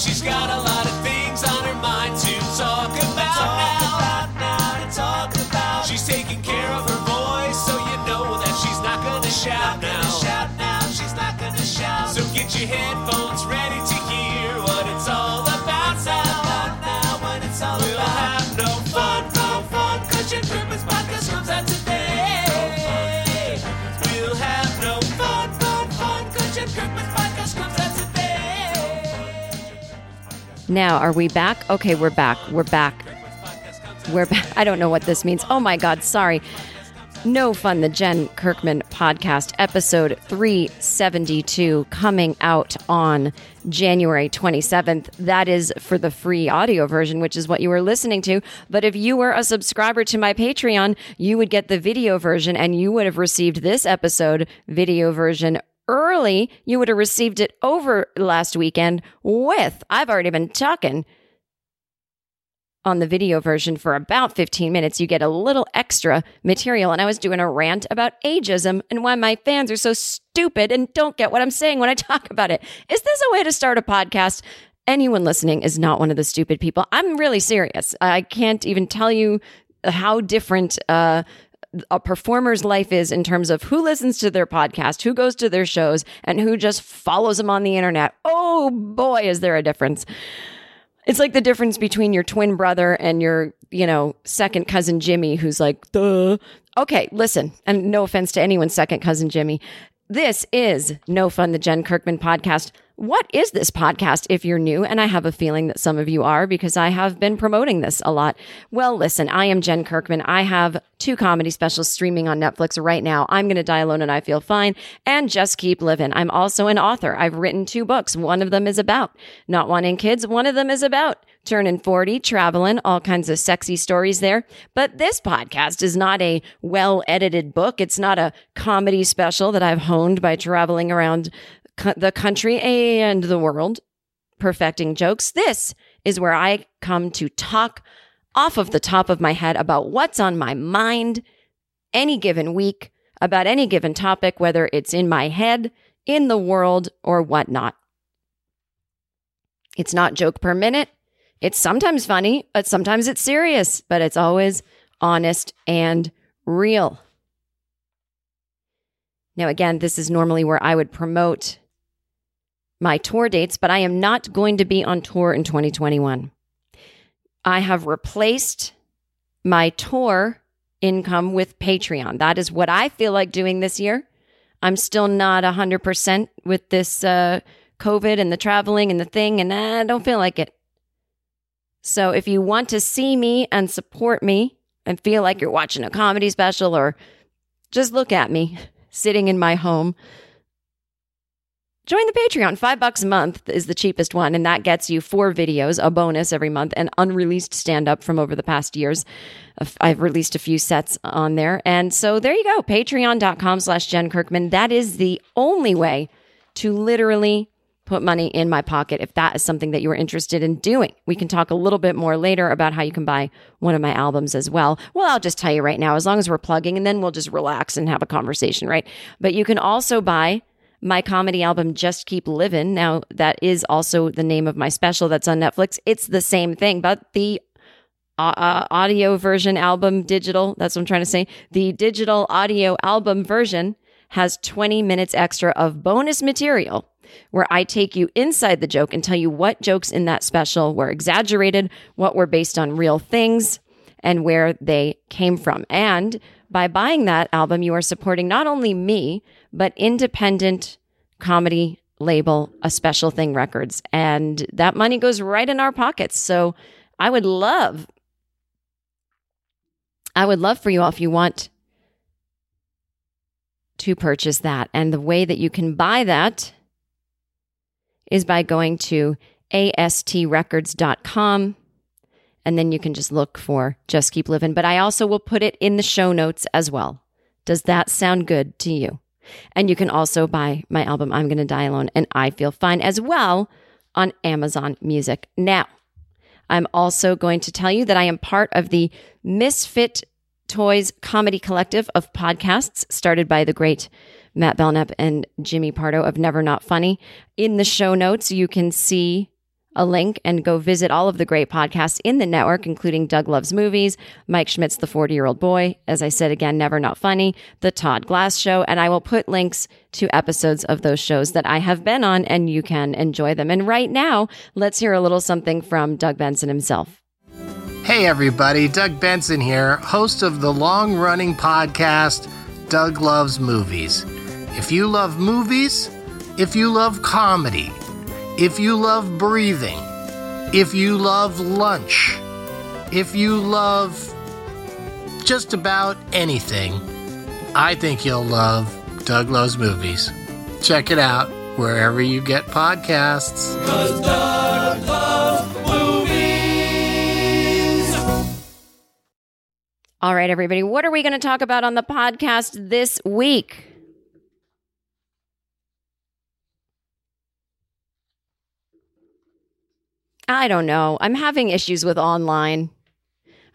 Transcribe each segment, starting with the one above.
she's got a lot of Now, are we back? Okay, we're back. We're back. We're back. I don't know what this means. Oh my God, sorry. No Fun, the Jen Kirkman podcast, episode 372, coming out on January 27th. That is for the free audio version, which is what you were listening to. But if you were a subscriber to my Patreon, you would get the video version and you would have received this episode video version early. You would have received it over last weekend with, I've already been talking on the video version for about 15 minutes, you get a little extra material. And I was doing a rant about ageism and why my fans are so stupid and don't get what I'm saying when I talk about it. Is this a way to start a podcast? Anyone listening is not one of the stupid people. I'm really serious. I can't even tell you how different uh, a performer's life is in terms of who listens to their podcast, who goes to their shows, and who just follows them on the internet. Oh boy, is there a difference. It's like the difference between your twin brother and your, you know, second cousin Jimmy, who's like, duh. Okay, listen, and no offense to anyone's second cousin Jimmy. This is No Fun, the Jen Kirkman podcast. What is this podcast if you're new? And I have a feeling that some of you are because I have been promoting this a lot. Well, listen, I am Jen Kirkman. I have two comedy specials streaming on Netflix right now. I'm going to die alone and I feel fine and just keep living. I'm also an author. I've written two books. One of them is about not wanting kids. One of them is about turning 40, traveling, all kinds of sexy stories there. But this podcast is not a well edited book. It's not a comedy special that I've honed by traveling around the country and the world perfecting jokes. This is where I come to talk off of the top of my head about what's on my mind any given week about any given topic, whether it's in my head, in the world, or whatnot. It's not joke per minute. It's sometimes funny, but sometimes it's serious, but it's always honest and real. Now, again, this is normally where I would promote my tour dates, but I am not going to be on tour in 2021. I have replaced my tour income with Patreon. That is what I feel like doing this year. I'm still not 100% with this uh, COVID and the traveling and the thing, and I don't feel like it. So if you want to see me and support me and feel like you're watching a comedy special or just look at me sitting in my home, join the Patreon. Five bucks a month is the cheapest one, and that gets you four videos, a bonus every month, and unreleased stand up from over the past years. I've released a few sets on there. And so there you go. Patreon.com slash Jen Kirkman. That is the only way to literally put money in my pocket if that is something that you are interested in doing. We can talk a little bit more later about how you can buy one of my albums as well. Well, I'll just tell you right now, as long as we're plugging, and then we'll just relax and have a conversation, right? But you can also buy my comedy album just keep living now that is also the name of my special that's on netflix it's the same thing but the uh, uh, audio version album digital that's what i'm trying to say the digital audio album version has 20 minutes extra of bonus material where I take you inside the joke and tell you what jokes in that special were exaggerated, what were based on real things, and where they came from. And by buying that album, you are supporting not only me, but independent comedy label, A Special Thing Records. And that money goes right in our pockets. So I would love, I would love for you all if you want to purchase that. And the way that you can buy that is by going to astrecords.com and then you can just look for Just Keep Living. But I also will put it in the show notes as well. Does that sound good to you? And you can also buy my album, I'm Gonna Die Alone, and I Feel Fine as well on Amazon Music. Now, I'm also going to tell you that I am part of the Misfit Toys Comedy Collective of podcasts started by the great Matt Belknap and Jimmy Pardo of Never Not Funny. In the show notes, you can see a link and go visit all of the great podcasts in the network, including Doug Loves Movies, Mike Schmidt's The 40 Year Old Boy, as I said again, Never Not Funny, The Todd Glass Show, and I will put links to episodes of those shows that I have been on and you can enjoy them. And right now, let's hear a little something from Doug Benson himself. Hey, everybody, Doug Benson here, host of the long running podcast, Doug Loves Movies. If you love movies, if you love comedy, if you love breathing, if you love lunch, if you love just about anything, I think you'll love Doug Loves Movies. Check it out wherever you get podcasts. All right, everybody, what are we going to talk about on the podcast this week? I don't know. I'm having issues with online.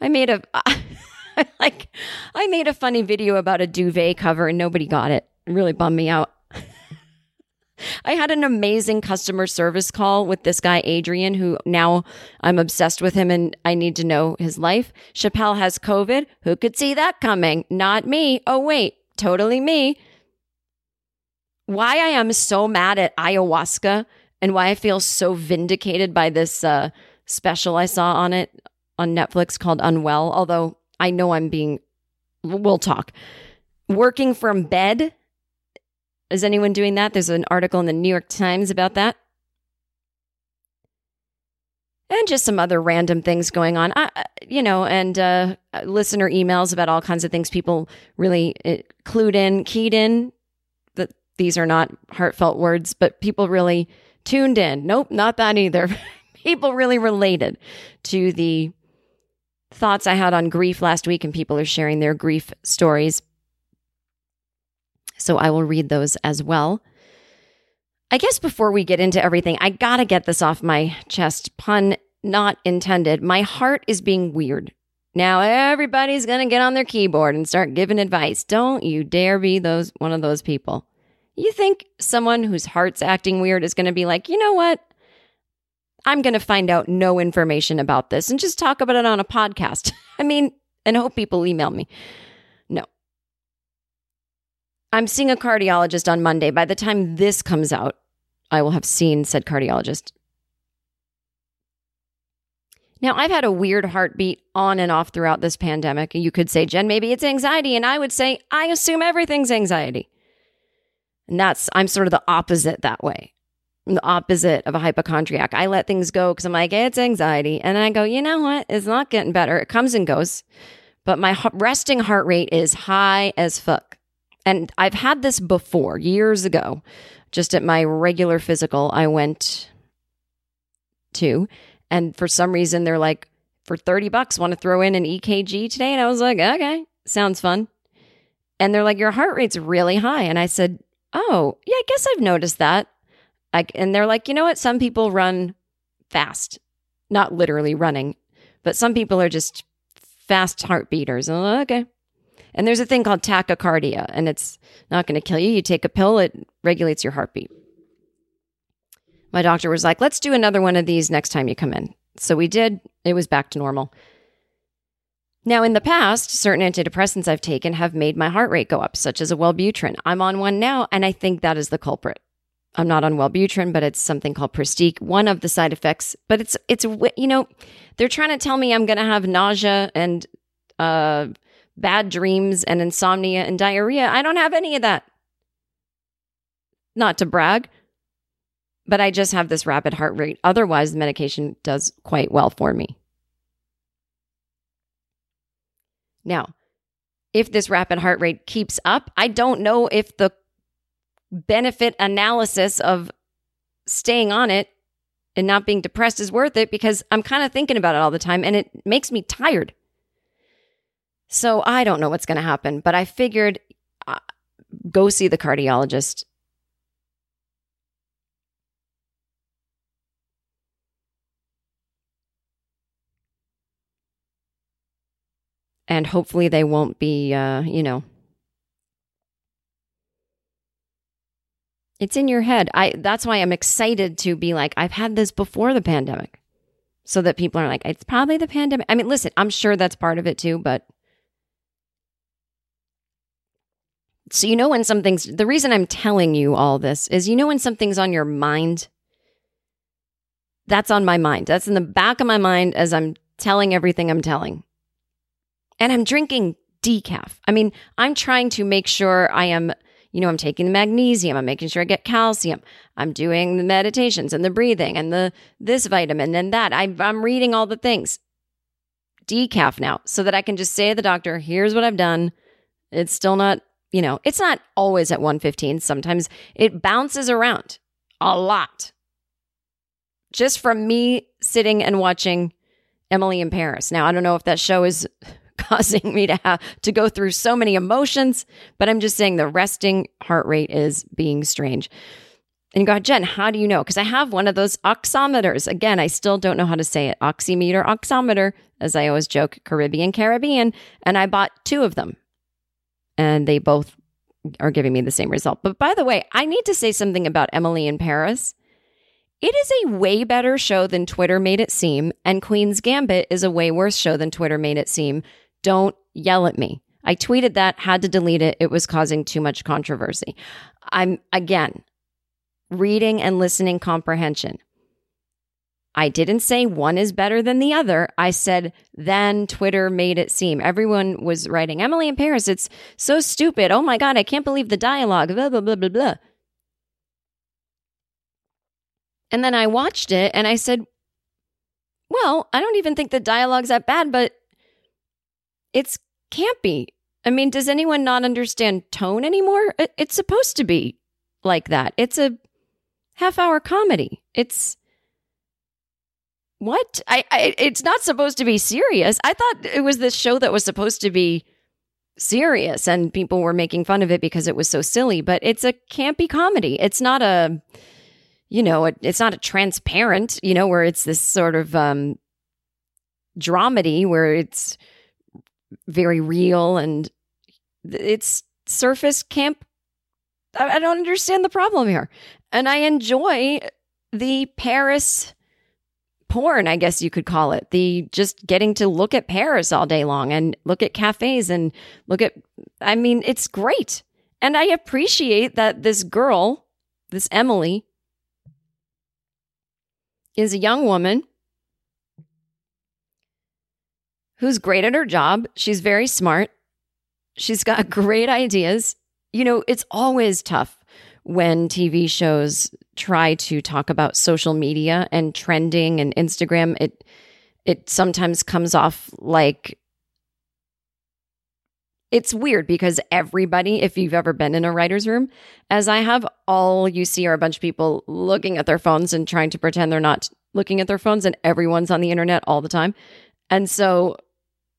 I made a like I made a funny video about a duvet cover and nobody got it. It really bummed me out. I had an amazing customer service call with this guy, Adrian, who now I'm obsessed with him and I need to know his life. Chappelle has COVID. Who could see that coming? Not me. Oh, wait, totally me. Why I am so mad at ayahuasca and why I feel so vindicated by this uh, special I saw on it on Netflix called Unwell, although I know I'm being, we'll talk. Working from bed is anyone doing that? There's an article in the New York Times about that. And just some other random things going on, I, you know, and uh, listener emails about all kinds of things. People really uh, clued in, keyed in. That these are not heartfelt words, but people really tuned in. Nope, not that either. people really related to the thoughts I had on grief last week, and people are sharing their grief stories. So I will read those as well. I guess before we get into everything, I gotta get this off my chest. Pun not intended. My heart is being weird. Now everybody's gonna get on their keyboard and start giving advice. Don't you dare be those one of those people. You think someone whose heart's acting weird is gonna be like, you know what? I'm gonna find out no information about this and just talk about it on a podcast. I mean, and hope people email me. No. I'm seeing a cardiologist on Monday. By the time this comes out, I will have seen said cardiologist. Now, I've had a weird heartbeat on and off throughout this pandemic. You could say, Jen, maybe it's anxiety. And I would say, I assume everything's anxiety. And that's, I'm sort of the opposite that way. I'm the opposite of a hypochondriac. I let things go because I'm like, it's anxiety. And I go, you know what? It's not getting better. It comes and goes. But my resting heart rate is high as fuck. And I've had this before years ago, just at my regular physical I went to. And for some reason, they're like, for 30 bucks, want to throw in an EKG today? And I was like, okay, sounds fun. And they're like, your heart rate's really high. And I said, oh, yeah, I guess I've noticed that. I, and they're like, you know what? Some people run fast, not literally running, but some people are just fast heart beaters. Okay. And there's a thing called tachycardia, and it's not going to kill you. You take a pill, it regulates your heartbeat. My doctor was like, let's do another one of these next time you come in. So we did. It was back to normal. Now, in the past, certain antidepressants I've taken have made my heart rate go up, such as a Wellbutrin. I'm on one now, and I think that is the culprit. I'm not on Wellbutrin, but it's something called Pristiq, one of the side effects. But it's it's you know, they're trying to tell me I'm going to have nausea and uh, bad dreams and insomnia and diarrhea. I don't have any of that. Not to brag, but I just have this rapid heart rate. Otherwise, the medication does quite well for me. Now, if this rapid heart rate keeps up, I don't know if the benefit analysis of staying on it and not being depressed is worth it because I'm kind of thinking about it all the time and it makes me tired. So I don't know what's going to happen, but I figured uh, go see the cardiologist. And hopefully they won't be, uh, you know, It's in your head. I that's why I'm excited to be like I've had this before the pandemic. So that people are like it's probably the pandemic. I mean, listen, I'm sure that's part of it too, but So you know when something's the reason I'm telling you all this is you know when something's on your mind that's on my mind. That's in the back of my mind as I'm telling everything I'm telling. And I'm drinking decaf. I mean, I'm trying to make sure I am you know, I'm taking the magnesium, I'm making sure I get calcium, I'm doing the meditations and the breathing and the this vitamin and that. I, I'm reading all the things. Decaf now, so that I can just say to the doctor, here's what I've done. It's still not, you know, it's not always at 115. Sometimes it bounces around a lot. Just from me sitting and watching Emily in Paris. Now, I don't know if that show is causing me to have to go through so many emotions, but I'm just saying the resting heart rate is being strange. And you go, Jen, how do you know? Because I have one of those oximeters. Again, I still don't know how to say it. Oximeter, oximeter, as I always joke, Caribbean, Caribbean. And I bought two of them. And they both are giving me the same result. But by the way, I need to say something about Emily in Paris. It is a way better show than Twitter made it seem, and Queen's Gambit is a way worse show than Twitter made it seem. Don't yell at me. I tweeted that, had to delete it. It was causing too much controversy. I'm, again, reading and listening comprehension. I didn't say one is better than the other. I said, then Twitter made it seem. Everyone was writing, Emily in Paris, it's so stupid. Oh my God, I can't believe the dialogue, blah, blah, blah, blah, blah. And then I watched it and I said, well, I don't even think the dialogue's that bad, but it's campy. I mean, does anyone not understand tone anymore? It's supposed to be like that. It's a half hour comedy. It's what? I, I it's not supposed to be serious. I thought it was this show that was supposed to be serious and people were making fun of it because it was so silly, but it's a campy comedy. It's not a you know, it's not a transparent, you know, where it's this sort of um dramedy where it's very real and it's surface camp. I, don't understand the problem here. And I enjoy the Paris porn, I guess you could call it. The just getting to look at Paris all day long and look at cafes and look at, I mean, it's great. And I appreciate that this girl, this Emily, is a young woman who's great at her job. She's very smart. She's got great ideas. You know, it's always tough when TV shows try to talk about social media and trending and Instagram. It it sometimes comes off like it's weird because everybody, if you've ever been in a writer's room, as I have, all you see are a bunch of people looking at their phones and trying to pretend they're not looking at their phones, and everyone's on the internet all the time. And so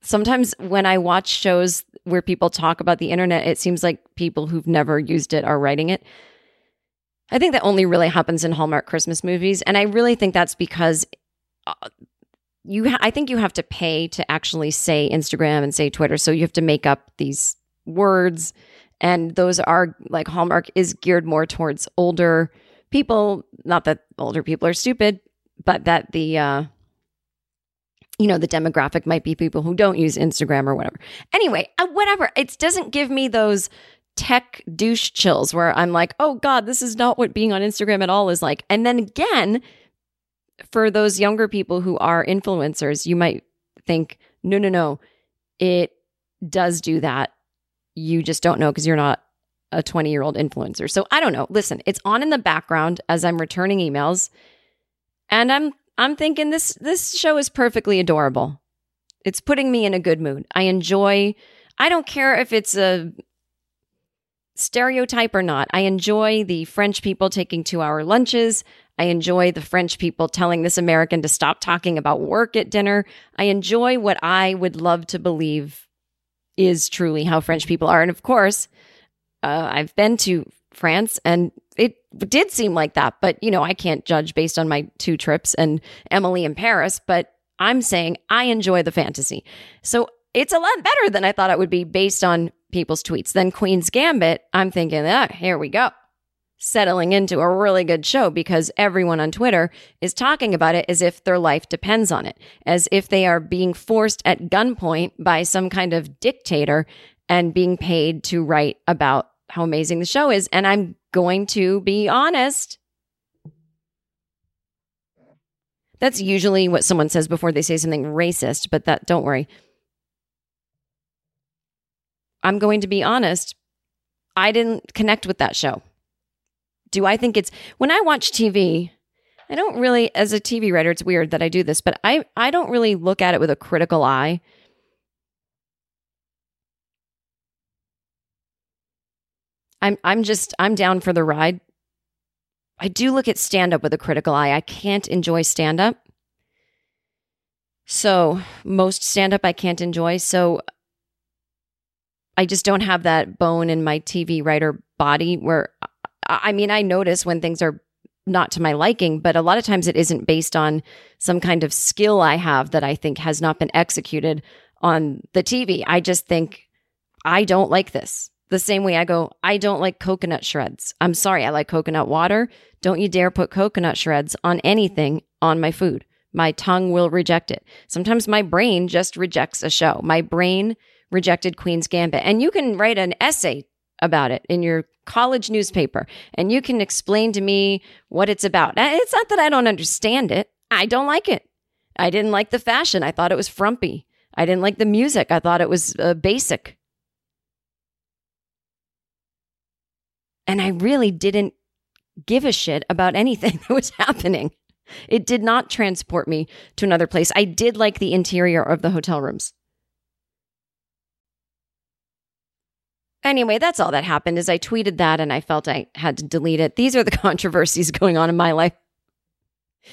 sometimes when I watch shows where people talk about the internet, it seems like people who've never used it are writing it. I think that only really happens in Hallmark Christmas movies. And I really think that's because uh, you, ha- I think you have to pay to actually say Instagram and say Twitter. So you have to make up these words. And those are like Hallmark is geared more towards older people. Not that older people are stupid, but that the, uh, you know, the demographic might be people who don't use Instagram or whatever. Anyway, uh, whatever. It doesn't give me those tech douche chills where I'm like, oh God, this is not what being on Instagram at all is like. And then again, for those younger people who are influencers, you might think, no, no, no, it does do that. You just don't know because you're not a 20 year old influencer. So I don't know. Listen, it's on in the background as I'm returning emails. And I'm I'm thinking this this show is perfectly adorable. It's putting me in a good mood. I enjoy I don't care if it's a stereotype or not. I enjoy the French people taking 2-hour lunches. I enjoy the French people telling this American to stop talking about work at dinner. I enjoy what I would love to believe is truly how French people are. And of course, uh, I've been to France and it did seem like that, but you know, I can't judge based on my two trips and Emily in Paris, but I'm saying I enjoy the fantasy. So it's a lot better than I thought it would be based on people's tweets. Then Queen's Gambit, I'm thinking, ah, here we go. Settling into a really good show because everyone on Twitter is talking about it as if their life depends on it, as if they are being forced at gunpoint by some kind of dictator and being paid to write about how amazing the show is. And I'm going to be honest. That's usually what someone says before they say something racist, but that don't worry. I'm going to be honest. I didn't connect with that show. Do I think it's when I watch TV, I don't really as a TV writer it's weird that I do this, but I I don't really look at it with a critical eye. I'm I'm just I'm down for the ride. I do look at stand up with a critical eye. I can't enjoy stand up. So, most stand up I can't enjoy. So, I just don't have that bone in my TV writer body where I mean, I notice when things are not to my liking, but a lot of times it isn't based on some kind of skill I have that I think has not been executed on the TV. I just think I don't like this. The same way I go, I don't like coconut shreds. I'm sorry, I like coconut water. Don't you dare put coconut shreds on anything on my food. My tongue will reject it. Sometimes my brain just rejects a show. My brain rejected Queen's Gambit. And you can write an essay about it in your college newspaper and you can explain to me what it's about. It's not that I don't understand it, I don't like it. I didn't like the fashion, I thought it was frumpy. I didn't like the music, I thought it was uh, basic. And I really didn't give a shit about anything that was happening. It did not transport me to another place. I did like the interior of the hotel rooms. Anyway, that's all that happened is I tweeted that and I felt I had to delete it. These are the controversies going on in my life.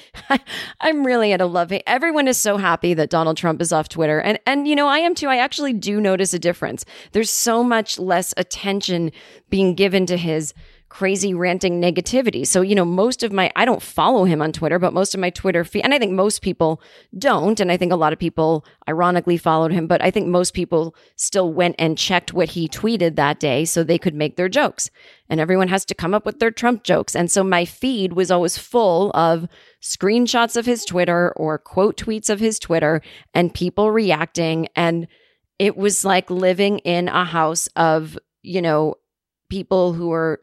I, am really at a hate. Everyone is so happy that Donald Trump is off Twitter. And and you know, I am too. I actually do notice a difference. There's so much less attention being given to his crazy ranting negativity. So, you know, most of my, I don't follow him on Twitter, but most of my Twitter feed, and I think most people don't. And I think a lot of people ironically followed him, but I think most people still went and checked what he tweeted that day so they could make their jokes. And everyone has to come up with their Trump jokes. And so my feed was always full of screenshots of his Twitter or quote tweets of his Twitter and people reacting. And it was like living in a house of, you know, people who are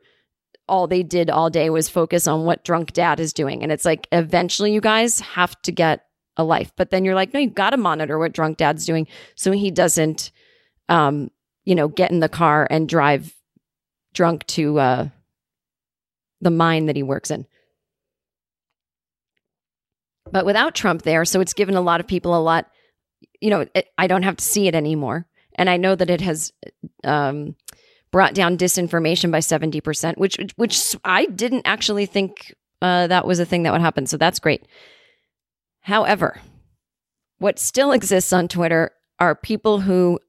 all they did all day was focus on what drunk dad is doing. And it's like, eventually, you guys have to get a life. But then you're like, no, you've got to monitor what drunk dad's doing so he doesn't, um, you know, get in the car and drive drunk to uh, the mine that he works in. But without Trump there, so it's given a lot of people a lot, you know, it, I don't have to see it anymore. And I know that it has um, brought down disinformation by 70%, which which I didn't actually think uh, that was a thing that would happen. So that's great. However, what still exists on Twitter are people who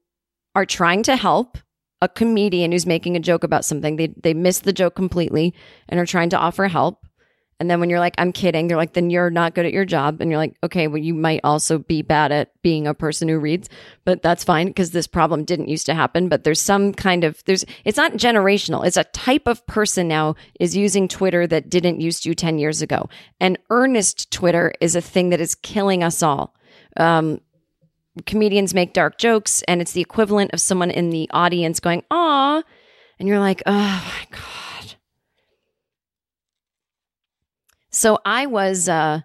are trying to help a comedian who's making a joke about something. They they miss the joke completely and are trying to offer help. And then when you're like, I'm kidding, they're like, then you're not good at your job. And you're like, okay, well, you might also be bad at being a person who reads, but that's fine because this problem didn't used to happen. But there's some kind of, there's, it's not generational. It's a type of person now is using Twitter that didn't used to 10 years ago. And earnest Twitter is a thing that is killing us all. Um, comedians make dark jokes, and it's the equivalent of someone in the audience going, "Aw," and you're like, "Oh my god." So I was uh,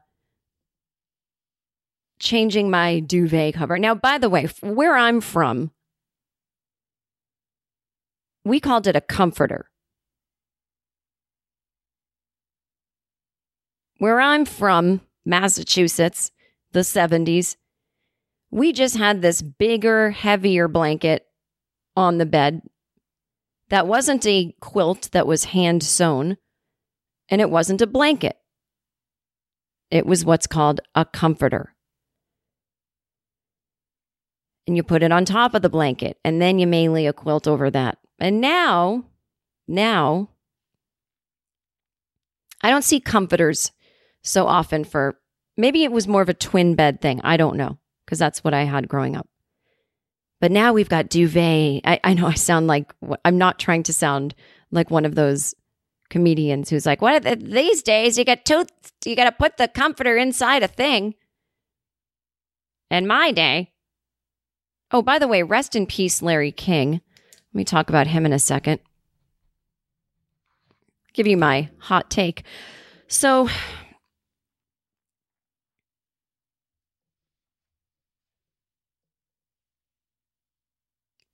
changing my duvet cover. Now, by the way, where I'm from, we called it a comforter. Where I'm from, Massachusetts, the 70s, we just had this bigger, heavier blanket on the bed that wasn't a quilt that was hand sewn, and it wasn't a blanket. It was what's called a comforter. And you put it on top of the blanket, and then you may lay a quilt over that. And now, now, I don't see comforters so often for maybe it was more of a twin bed thing. I don't know because that's what I had growing up. But now we've got duvet. I, I know I sound like I'm not trying to sound like one of those comedians who's like, "What these days? You get two, you got to put the comforter inside a thing." In my day, oh, by the way, rest in peace, Larry King. Let me talk about him in a second. Give you my hot take. So,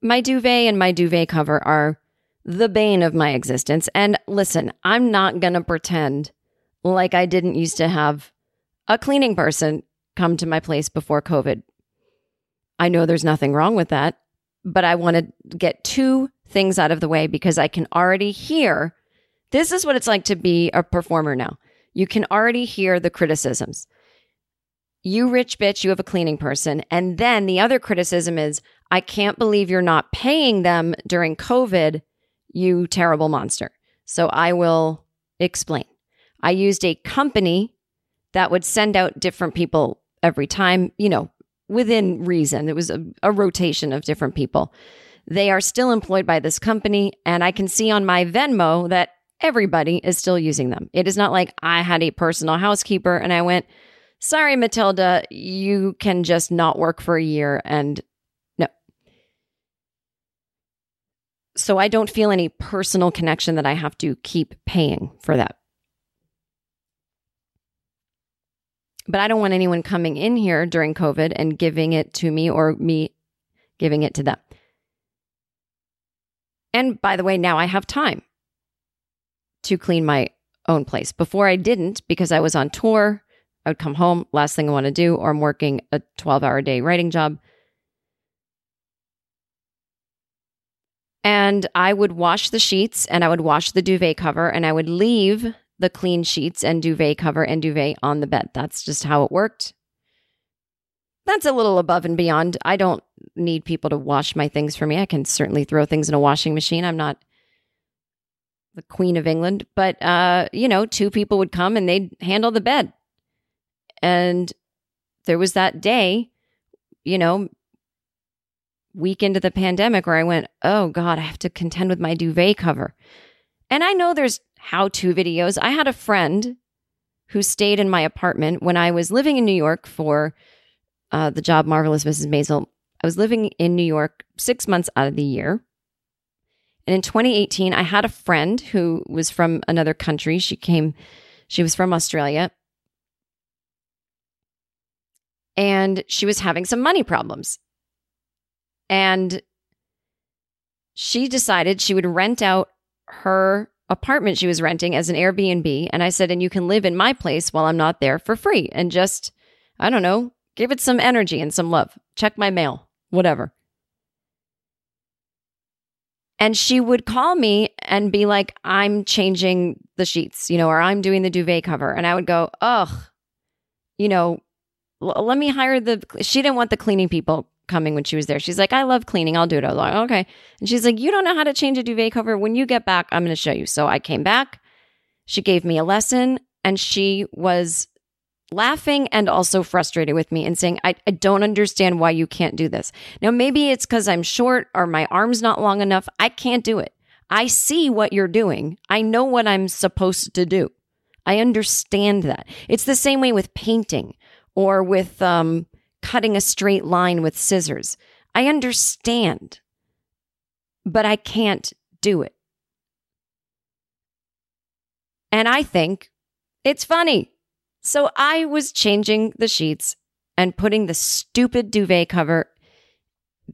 my duvet and my duvet cover are the bane of my existence. And listen, I'm not going to pretend like I didn't used to have a cleaning person come to my place before COVID. I know there's nothing wrong with that, but I want to get two things out of the way because I can already hear this is what it's like to be a performer now. You can already hear the criticisms. You rich bitch, you have a cleaning person. And then the other criticism is, I can't believe you're not paying them during COVID, you terrible monster. So I will explain. I used a company that would send out different people every time, you know, within reason. It was a, a, rotation of different people. They are still employed by this company, and I can see on my Venmo that everybody is still using them. It is not like I had a personal housekeeper and I went, sorry, Matilda, you can just not work for a year and no. So I don't feel any personal connection that I have to keep paying for that. But I don't want anyone coming in here during COVID and giving it to me or me giving it to them. And by the way, now I have time to clean my own place. Before I didn't because I was on tour. I would come home, last thing I want to do, or I'm working a 12 hour day writing job. And I would wash the sheets and I would wash the duvet cover and I would leave the clean sheets and duvet cover and duvet on the bed. That's just how it worked. That's a little above and beyond. I don't need people to wash my things for me. I can certainly throw things in a washing machine. I'm not the Queen of England, but uh, you know, two people would come and they'd handle the bed. And there was that day, you know, week into the pandemic where I went, oh God, I have to contend with my duvet cover. And I know there's how to videos. I had a friend who stayed in my apartment when I was living in New York for uh, the job Marvelous Mrs. Maisel. I was living in New York six months out of the year. And in 2018, I had a friend who was from another country. She came, she was from Australia. And she was having some money problems. And she decided she would rent out her apartment she was renting as an Airbnb. And I said, and you can live in my place while I'm not there for free and just, I don't know, give it some energy and some love. Check my mail, whatever. And she would call me and be like, I'm changing the sheets, you know, or I'm doing the duvet cover. And I would go, ugh, you know, l- let me hire the. She didn't want the cleaning people coming when she was there. She's like, I love cleaning. I'll do it. I was like, okay. And she's like, you don't know how to change a duvet cover. When you get back, I'm going to show you. So I came back. She gave me a lesson and she was laughing and also frustrated with me and saying, I, I don't understand why you can't do this. Now, maybe it's because I'm short or my arm's not long enough. I can't do it. I see what you're doing. I know what I'm supposed to do. I understand that. It's the same way with painting or with um, cutting a straight line with scissors. I understand, but I can't do it. And I think it's funny. So I was changing the sheets and putting the stupid duvet cover,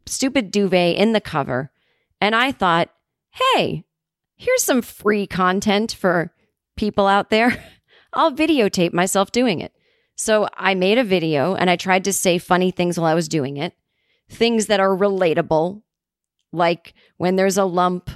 stupid duvet in the cover. And I thought, hey, here's some free content for people out there. I'll videotape myself doing it. So I made a video and I tried to say funny things while I was doing it, things that are relatable, like when there's a lump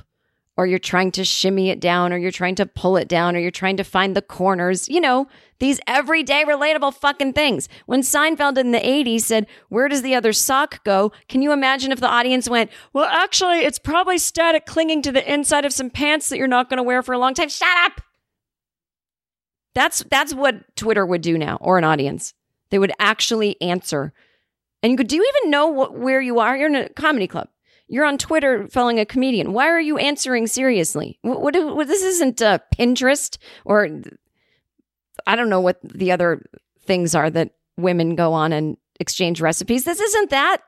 or you're trying to shimmy it down or you're trying to pull it down or you're trying to find the corners, you know, these everyday relatable fucking things. When Seinfeld in the 80s said, Where does the other sock go? Can you imagine if the audience went, Well, actually, it's probably static clinging to the inside of some pants that you're not going to wear for a long time? Shut up. That's that's what Twitter would do now, or an audience. They would actually answer. And you could, do you even know what, where you are? You're in a comedy club. You're on Twitter following a comedian. Why are you answering seriously? What, what, what this isn't uh, Pinterest or I don't know what the other things are that women go on and exchange recipes. This isn't that.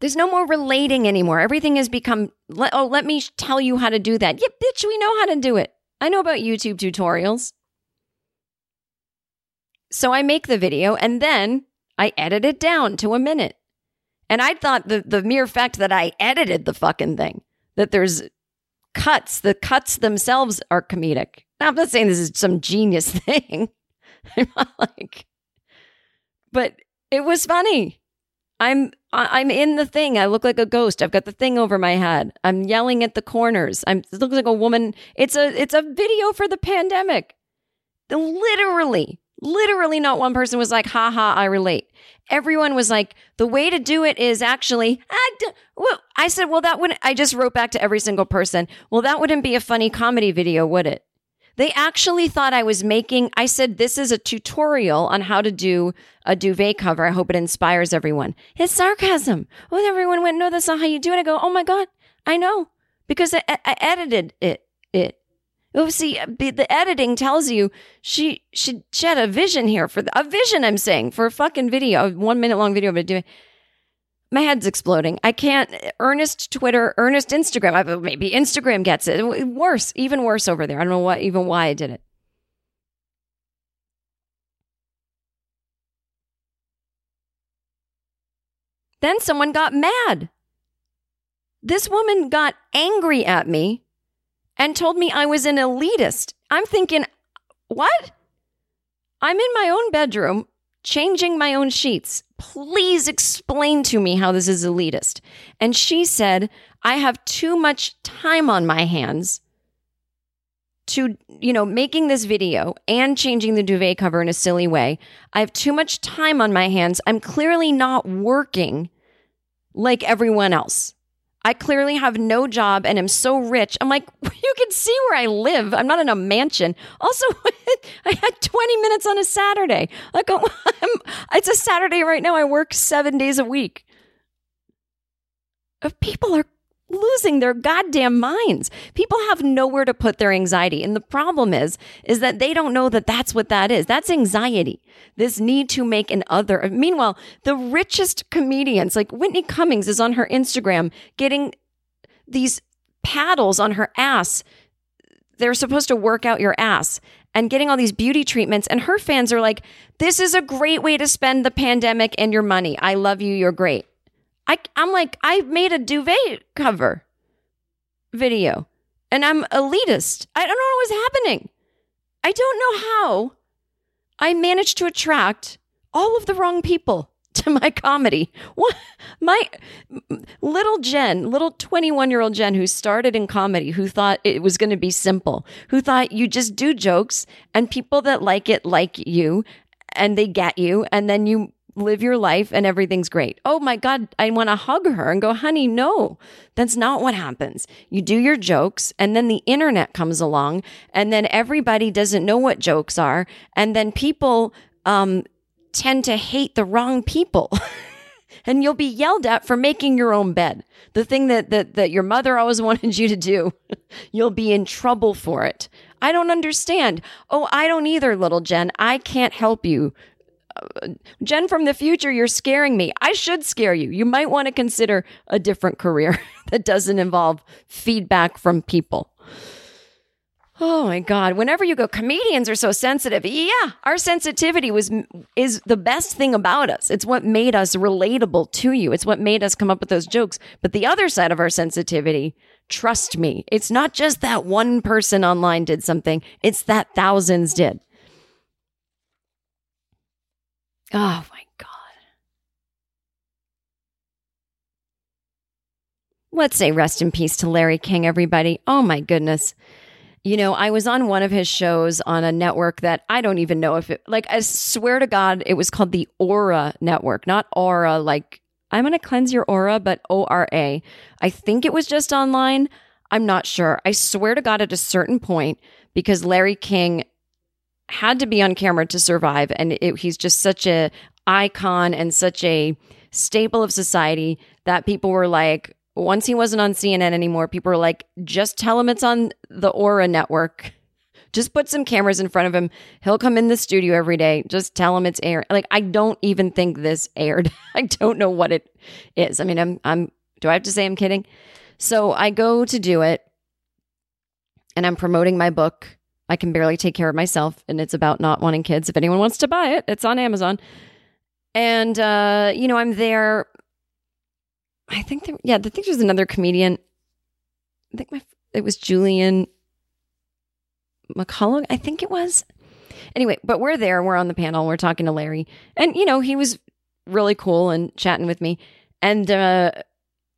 There's no more relating anymore. Everything has become, oh, let me tell you how to do that. Yeah, bitch, we know how to do it. I know about YouTube tutorials. So I make the video and then I edit it down to a minute. And I thought the, the mere fact that I edited the fucking thing, that there's cuts, the cuts themselves are comedic. Now, I'm not saying this is some genius thing. I'm not like, but it was funny. I'm I'm in the thing. I look like a ghost. I've got the thing over my head. I'm yelling at the corners. I'm it looks like a woman. It's a it's a video for the pandemic. Literally, literally not one person was like, "Ha ha, I relate." Everyone was like, "The way to do it is actually." I, well, I said, "Well, that wouldn't." I just wrote back to every single person. Well, that wouldn't be a funny comedy video, would it? They actually thought I was making, I said, this is a tutorial on how to do a duvet cover. I hope it inspires everyone. It's sarcasm. Well, everyone went, no, that's not how you do it. I go, oh my God, I know because I, I edited it. It. Oh, see, uh, the editing tells you she, she, she had a vision here for the, a vision, I'm saying, for a fucking video, a one minute long video of it doing my head's exploding. I can't. Earnest Twitter, earnest Instagram. I, maybe Instagram gets it. Worse, even worse over there. I don't know what, even why I did it. Then someone got mad. This woman got angry at me and told me I was an elitist. I'm thinking, what? I'm in my own bedroom changing my own sheets. Please explain to me how this is elitist. And she said, I have too much time on my hands to, you know, making this video and changing the duvet cover in a silly way. I have too much time on my hands. I'm clearly not working like everyone else. I clearly have no job and am so rich. I'm like, you can see where I live. I'm not in a mansion. Also, I had 20 minutes on a Saturday. Like, I'm, it's a Saturday right now. I work seven days a week. If People are losing their goddamn minds. People have nowhere to put their anxiety. And the problem is, is that they don't know that that's what that is. That's anxiety. This need to make an other. Meanwhile, the richest comedians, like Whitney Cummings is on her Instagram getting these paddles on her ass. They're supposed to work out your ass and getting all these beauty treatments. And her fans are like, this is a great way to spend the pandemic and your money. I love you. You're great. I, I'm like, I made a duvet cover video and I'm elitist. I don't know what was happening. I don't know how I managed to attract all of the wrong people to my comedy. What my little Jen, little 21 year old Jen who started in comedy, who thought it was going to be simple, who thought you just do jokes and people that like it like you and they get you and then you live your life and everything's great. Oh my God, I want to hug her and go, honey, no, that's not what happens. You do your jokes and then the internet comes along and then everybody doesn't know what jokes are. And then people um, tend to hate the wrong people. and you'll be yelled at for making your own bed. The thing that, that, that your mother always wanted you to do, you'll be in trouble for it. I don't understand. Oh, I don't either, little Jen. I can't help you. Jen from the future, you're scaring me. I should scare you. You might want to consider a different career that doesn't involve feedback from people. Oh my god, whenever you go comedians are so sensitive. Yeah, our sensitivity was is the best thing about us. It's what made us relatable to you. It's what made us come up with those jokes. But the other side of our sensitivity, trust me, it's not just that one person online did something. It's that thousands did. Oh my god. Let's say rest in peace to Larry King everybody. Oh my goodness. You know, I was on one of his shows on a network that I don't even know if it, like, I swear to God, it was called the Ora Network, not Aura, like, I'm going to cleanse your aura, but O R A. I think it was just online. I'm not sure. I swear to God, at a certain point, because Larry King had to be on camera to survive, and it, he's just such a icon and such a staple of society that people were like, once he wasn't on CNN anymore, people were like, just tell him it's on the Ora network. Just put some cameras in front of him. He'll come in the studio every day. Just tell him it's air. Like I don't even think this aired. I don't know what it is. I mean, I'm I'm do I have to say I'm kidding? So I go to do it and I'm promoting my book. I can barely take care of myself and it's about not wanting kids. If anyone wants to buy it, it's on Amazon. And uh, you know, I'm there I think there, yeah, I think there's another comedian. I think my it was Julian McCullough. I think it was. Anyway, but we're there. We're on the panel. We're talking to Larry, and you know he was really cool and chatting with me, and uh,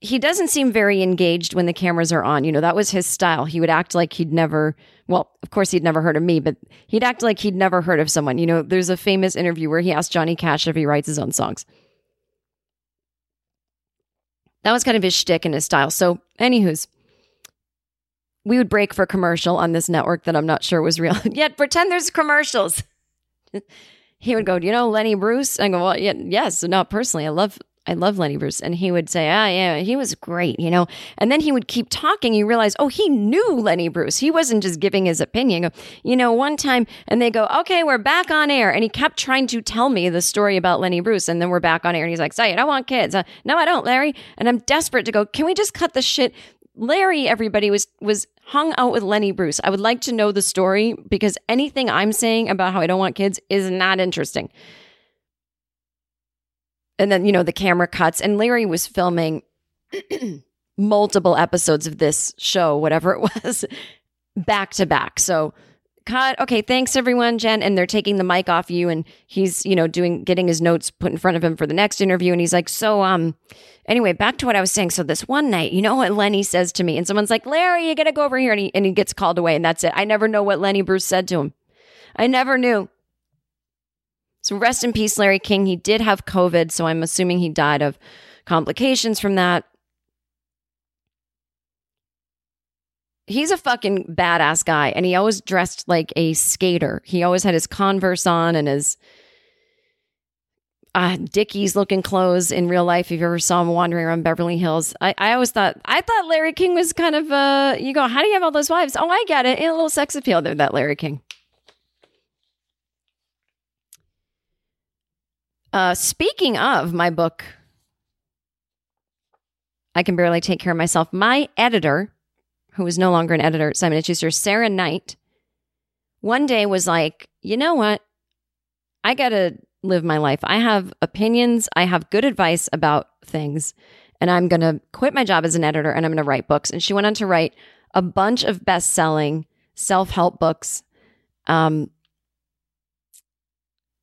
he doesn't seem very engaged when the cameras are on. You know that was his style. He would act like he'd never. Well, of course he'd never heard of me, but he'd act like he'd never heard of someone. You know, there's a famous interview where he asked Johnny Cash if he writes his own songs. That was kind of his shtick and his style. So, anywho's, we would break for commercial on this network that I'm not sure was real. Yet pretend there's commercials. he would go, "Do you know Lenny Bruce?" I go, "Well, yeah, yes, not personally. I love I love Lenny Bruce. And he would say, ah, yeah, he was great, you know. And then he would keep talking. You realize, oh, he knew Lenny Bruce. He wasn't just giving his opinion. You know, one time, and they go, okay, we're back on air. And he kept trying to tell me the story about Lenny Bruce. And then we're back on air. And he's like, say, I don't want kids. Uh, no, I don't, Larry. And I'm desperate to go, can we just cut the shit? Larry, everybody was was hung out with Lenny Bruce. I would like to know the story because anything I'm saying about how I don't want kids is not interesting and then you know the camera cuts. And larry was filming multiple episodes of this show whatever it was back to back. So cut. Okay thanks everyone jen. And they're taking the mic off you. And he's you know doing getting his notes put in front of him for the next interview. And he's like so um anyway back to what i was saying. So this one night you know what lenny says to me? And someone's like larry you gotta go over here. And he, and he gets called away. And that's it. I never know what lenny bruce said to him. I never knew so rest in peace, Larry King. He did have COVID, so I'm assuming he died of complications from that. He's a fucking badass guy, and he always dressed like a skater. He always had his Converse on and his uh, Dickies looking clothes in real life. If you ever saw him wandering around Beverly Hills, I, I always thought I thought Larry King was kind of uh. You go, how do you have all those wives? Oh, I get it. A little sex appeal there, that Larry King. Uh, speaking of my book, I Can Barely Take Care of Myself, my editor, who is no longer an editor at Simon & Schuster, Sarah Knight, one day was like, you know what? I got to live my life. I have opinions. I have good advice about things. And I'm going to quit my job as an editor and I'm going to write books. And she went on to write a bunch of best selling self help books. Um,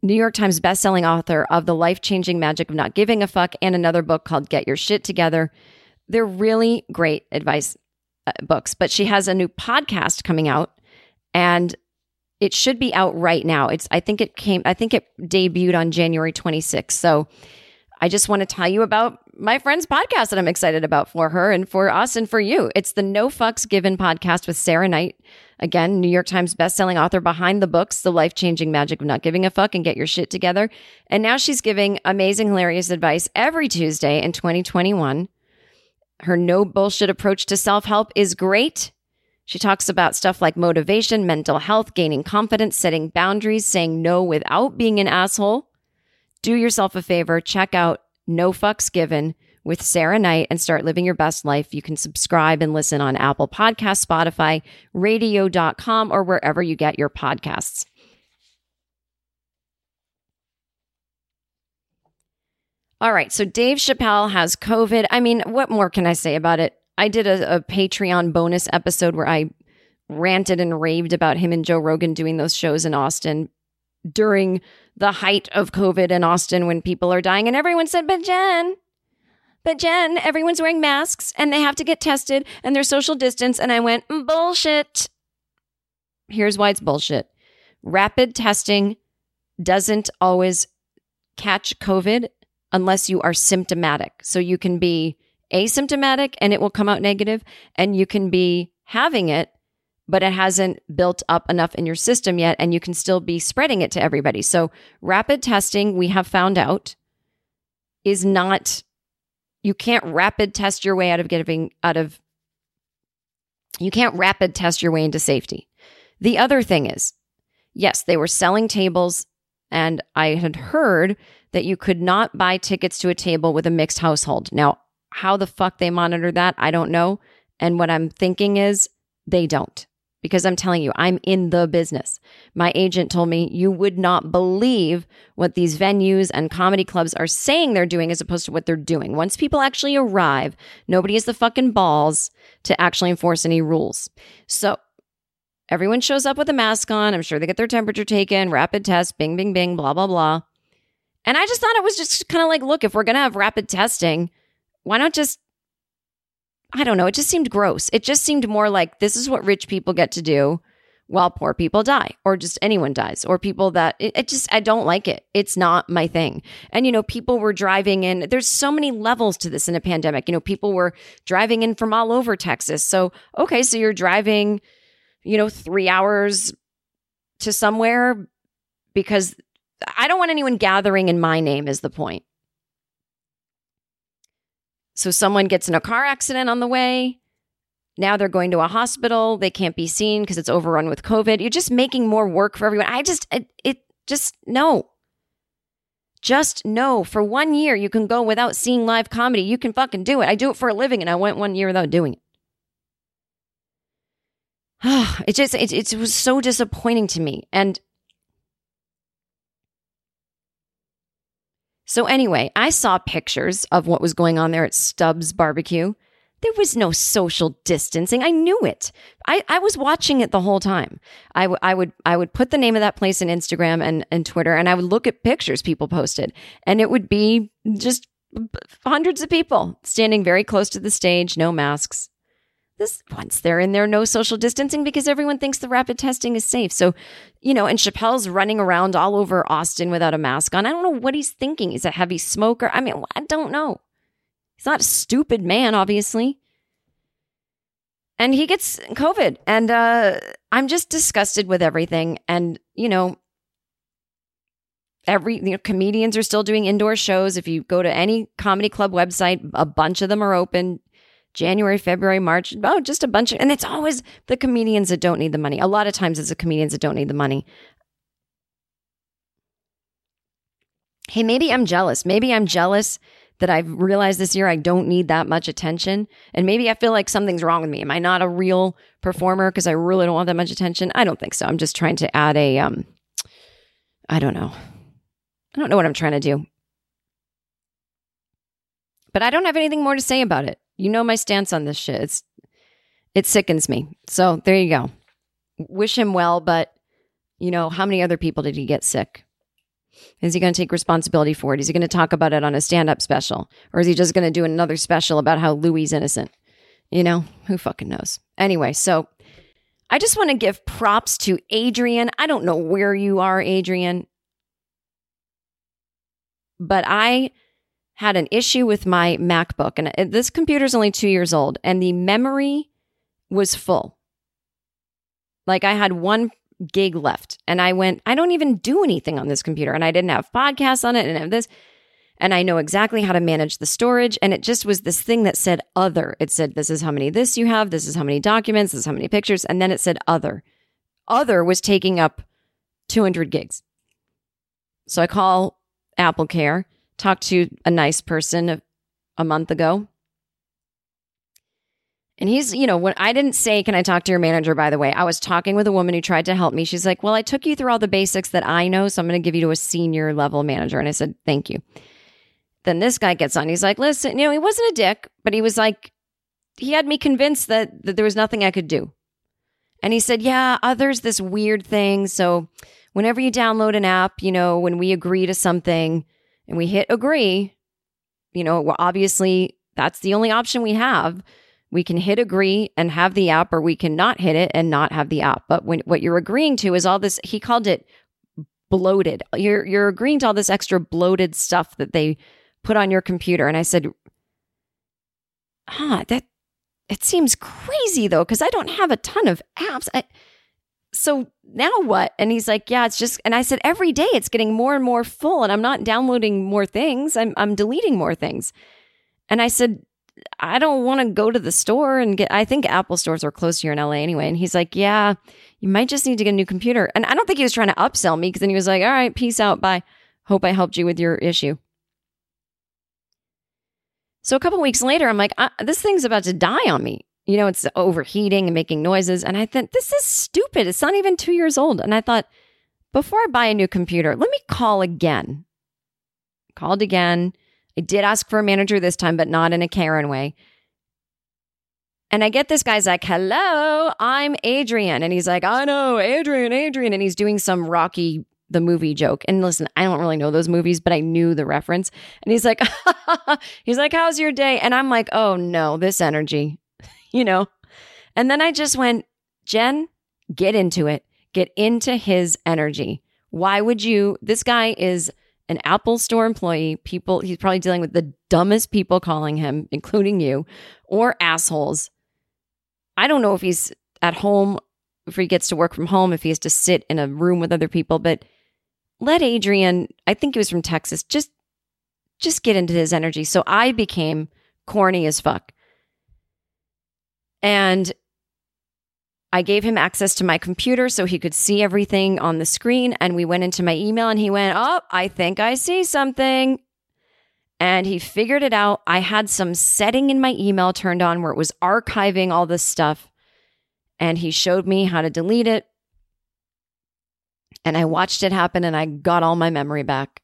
New York Times bestselling author of The Life Changing Magic of Not Giving a Fuck and another book called Get Your Shit Together. They're really great advice uh, books, but she has a new podcast coming out and it should be out right now. It's I think it came I think it debuted on January 26th. So I just want to tell you about my friend's podcast that I'm excited about for her and for us and for you. It's the No Fucks Given podcast with Sarah Knight. Again, New York Times bestselling author behind the books, The Life Changing Magic of Not Giving a Fuck and Get Your Shit Together. And now she's giving amazing, hilarious advice every Tuesday in 2021. Her no bullshit approach to self help is great. She talks about stuff like motivation, mental health, gaining confidence, setting boundaries, saying no without being an asshole. Do yourself a favor, check out No Fucks Given with Sarah Knight and start living your best life. You can subscribe and listen on Apple Podcasts, Spotify, radio.com, or wherever you get your podcasts. All right. So Dave Chappelle has COVID. I mean, what more can I say about it? I did a, a, Patreon bonus episode where I ranted and raved about him and Joe Rogan doing those shows in Austin during the height of COVID in Austin when people are dying. And everyone said, But Jen, but Jen, everyone's wearing masks and they have to get tested and they're social distance. And I went, "Mm, Bullshit. Here's why it's bullshit rapid testing doesn't always catch COVID unless you are symptomatic. So you can be asymptomatic and it will come out negative, and you can be having it, but it hasn't built up enough in your system yet, and you can still be spreading it to everybody. So rapid testing, we have found out, is not you can't rapid test your way out of getting out of you can't rapid test your way into safety. The other thing is, yes, they were selling tables and I had heard that you could not buy tickets to a table with a mixed household. Now, how the fuck they monitor that, I don't know. And what I'm thinking is they don't. Because I'm telling you, I'm in the business. My agent told me you would not believe what these venues and comedy clubs are saying they're doing as opposed to what they're doing. Once people actually arrive, nobody has the fucking balls to actually enforce any rules. So everyone shows up with a mask on. I'm sure they get their temperature taken, rapid test, bing, bing, bing, blah, blah, blah. And I just thought it was just kind of like, look, if we're going to have rapid testing, why not just I don't know, it just seemed gross. It just seemed more like this is what rich people get to do while poor people die or just anyone dies or people that it, it, just I don't like it. It's not my thing. And you know, people were driving in there's so many levels to this in a pandemic. You know, people were driving in from all over Texas. So, okay, so you're driving, you know, 3 hours to somewhere because I don't want anyone gathering in my name is the point. So someone gets in a car accident on the way. Now they're going to a hospital. They can't be seen because it's overrun with COVID. You're just making more work for everyone. I just, it, it just, no. Just no. for one year you can go without seeing live comedy. You can fucking do it. I do it for a living and I went one year without doing it. it just, it, it was so disappointing to me. And So, anyway, I saw pictures of what was going on there at Stubb's Barbecue. There was no social distancing. I knew it. I, I was watching it the whole time. I, w- I would I would put the name of that place in Instagram and, and Twitter, and I would look at pictures people posted, and it would be just hundreds of people standing very close to the stage, no masks, this once they're in there, no social distancing because everyone thinks the rapid testing is safe. So, you know, and Chappelle's running around all over Austin without a mask on. I don't know what he's thinking. He's a heavy smoker. I mean, I don't know. He's not a stupid man, obviously. And he gets COVID. And uh, I'm just disgusted with everything. And, you know, every you know, comedians are still doing indoor shows. If you go to any comedy club website, a bunch of them are open. January, February, March. Oh, just a bunch of, and it's always the comedians that don't need the money. A lot of times it's the comedians that don't need the money. Hey, maybe I'm jealous. Maybe I'm jealous that I've realized this year I don't need that much attention. And maybe I feel like something's wrong with me. Am I not a real performer because I really don't want that much attention? I don't think so. I'm just trying to add a, um, I don't know. I don't know what I'm trying to do. But I don't have anything more to say about it. You know my stance on this shit. It's it sickens me. So there you go. Wish him well, but you know, how many other people did he get sick? Is he going to take responsibility for it? Is he going to talk about it on a stand up special? Or is he just going to do another special about how Louis innocent? You know, who fucking knows? Anyway, so I just want to give props to Adrian. I don't know where you are, Adrian, but I had an issue with my MacBook, and uh, this computer's only two years old, and the memory was full. Like I had one gig left, and I went, I don't even do anything on this computer, and I didn't have podcasts on it, and have this. And I know exactly how to manage the storage. And it just was this thing that said other. It said, this is how many this you have. This is how many documents. This is how many pictures. And then it said other. Other was taking up 200 gigs. So I call Apple Care, talk to a nice person a, a month ago. And he's, you know, when I didn't say, Can I talk to your manager, by the way, I was talking with a woman who tried to help me. She's like, Well, I took you through all the basics that I know. So I'm going to give you to a senior level manager. And I said, Thank you. Then this guy gets on. He's like, Listen, you know, he wasn't a dick, but he was like, he had me convinced that, that there was nothing I could do. And he said, Yeah, others, this weird thing. So whenever you download an app, you know, when we agree to something and we hit agree, you know, well, obviously that's the only option we have. We can hit agree and have the app, or we can not hit it and not have the app. But when what you're agreeing to is all this, he called it bloated. You're you're agreeing to all this extra bloated stuff that they put on your computer. And I said, huh, that it seems crazy though, because I don't have a ton of apps. I, so now what? And he's like, yeah, it's just, and I said, every day it's getting more and more full and I'm not downloading more things. I'm, I'm deleting more things. And I said, I don't want to go to the store and get, I think Apple stores are close here in LA anyway. And he's like, yeah, you might just need to get a new computer. And I don't think he was trying to upsell me because then he was like, all right, peace out. Bye. Hope I helped you with your issue. So a couple weeks later, I'm like, uh, this thing's about to die on me. You know, it's overheating and making noises. And I thought, this is stupid. It's not even two years old. And I thought, before I buy a new computer, let me call again. Called again. I did ask for a manager this time, but not in a Karen way. And I get this guy's like, hello, I'm Adrian. And he's like, I know, Adrian, Adrian. And he's doing some Rocky, the movie joke. And listen, I don't really know those movies, but I knew the reference. And he's like, he's like, how's your day? And I'm like, oh no, this energy, you know? And then I just went, Jen, get into it, get into his energy. Why would you? This guy is an Apple store employee, people, he's probably dealing with the dumbest people calling him, including you, or assholes. I don't know if he's at home, if he gets to work from home, if he has to sit in a room with other people, but let Adrian, I think he was from Texas, just just get into his energy. So I became corny as fuck. And I gave him access to my computer so he could see everything on the screen. And we went into my email and he went, Oh, I think I see something. And he figured it out. I had some setting in my email turned on where it was archiving all this stuff. And he showed me how to delete it. And I watched it happen and I got all my memory back.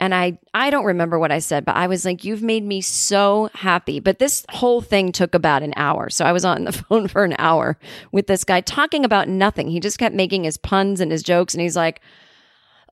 And I I don't remember what I said, but I was like, "You've made me so happy." But this whole thing took about an hour. So I was on the phone for an hour with this guy talking about nothing. He just kept making his puns and his jokes and he's like,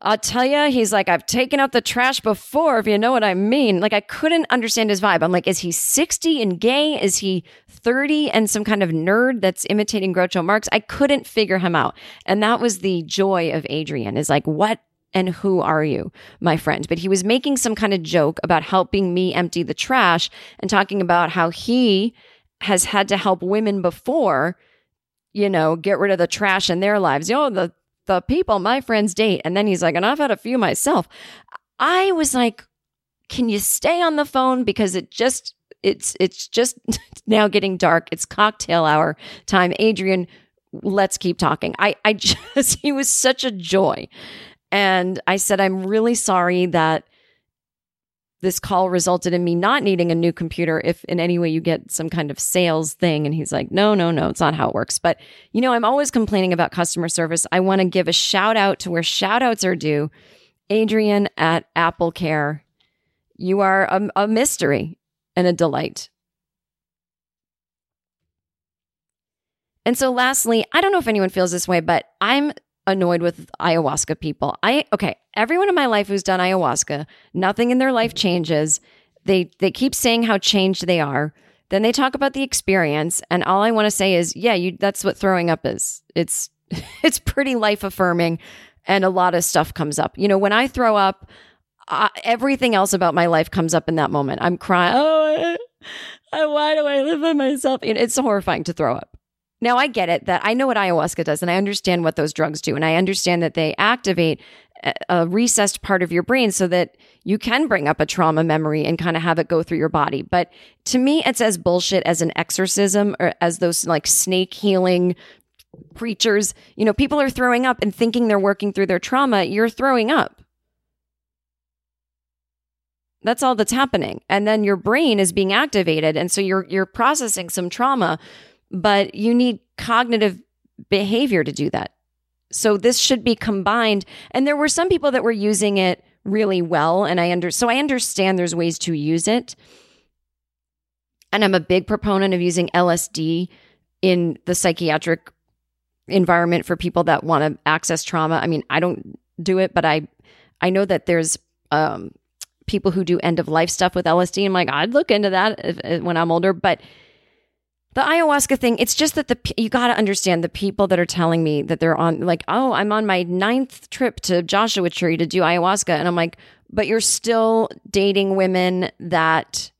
I'll tell you, he's like, I've taken out the trash before, if you know what I mean. Like, I couldn't understand his vibe. I'm like, is he 60 and gay? Is he 30 and some kind of nerd that's imitating Groucho Marx? I couldn't figure him out. And that was the joy of Adrian is like, what and who are you, my friend? But he was making some kind of joke about helping me empty the trash and talking about how he has had to help women before, you know, get rid of the trash in their lives. You know, the the people my friends date. And then he's like, and I've had a few myself. I was like, can you stay on the phone? Because it just it's it's just now getting dark. It's cocktail hour time. Adrian, let's keep talking. I I just he was such a joy. And I said, I'm really sorry that this call resulted in me not needing a new computer if in any way you get some kind of sales thing. And he's like, no, no, no, it's not how it works. But, you know, I'm always complaining about customer service. I want to give a shout out to where shout outs are due. Adrian at Apple Care, you are a, a mystery and a delight. And so, lastly, I don't know if anyone feels this way, but I'm annoyed with ayahuasca people. I okay, everyone in my life who's done ayahuasca, nothing in their life changes. They they keep saying how changed they are. Then they talk about the experience and all I want to say is, yeah, you that's what throwing up is. It's it's pretty life affirming and a lot of stuff comes up. You know, when I throw up, everything else about my life comes up in that moment. I'm crying. Oh, I, I, why do I live by myself? It- It's horrifying to throw up. Now I get it that I know what ayahuasca does and I understand what those drugs do and I understand that they activate a, recessed part of your brain so that you can bring up a trauma memory and kind of have it go through your body. But to me it's as bullshit as an exorcism or as those like snake healing preachers. You know, people are throwing up and thinking they're working through their trauma, you're throwing up. That's all that's happening. And then your brain is being activated and so you're you're processing some trauma, but you need cognitive behavior to do that. So this should be combined and there were some people that were using it really well and I under so I understand there's ways to use it. And I'm a big proponent of using LSD in the psychiatric environment for people that want to access trauma. I mean, I don't do it, but I I know that there's um people who do end of life stuff with LSD. I'm like, I'd look into that if, if- when I'm older, but the ayahuasca thing, it's just that the you got to understand the people that are telling me that they're on like, oh, I'm on my ninth trip to Joshua Tree to do ayahuasca, and I'm like, but you're still dating women that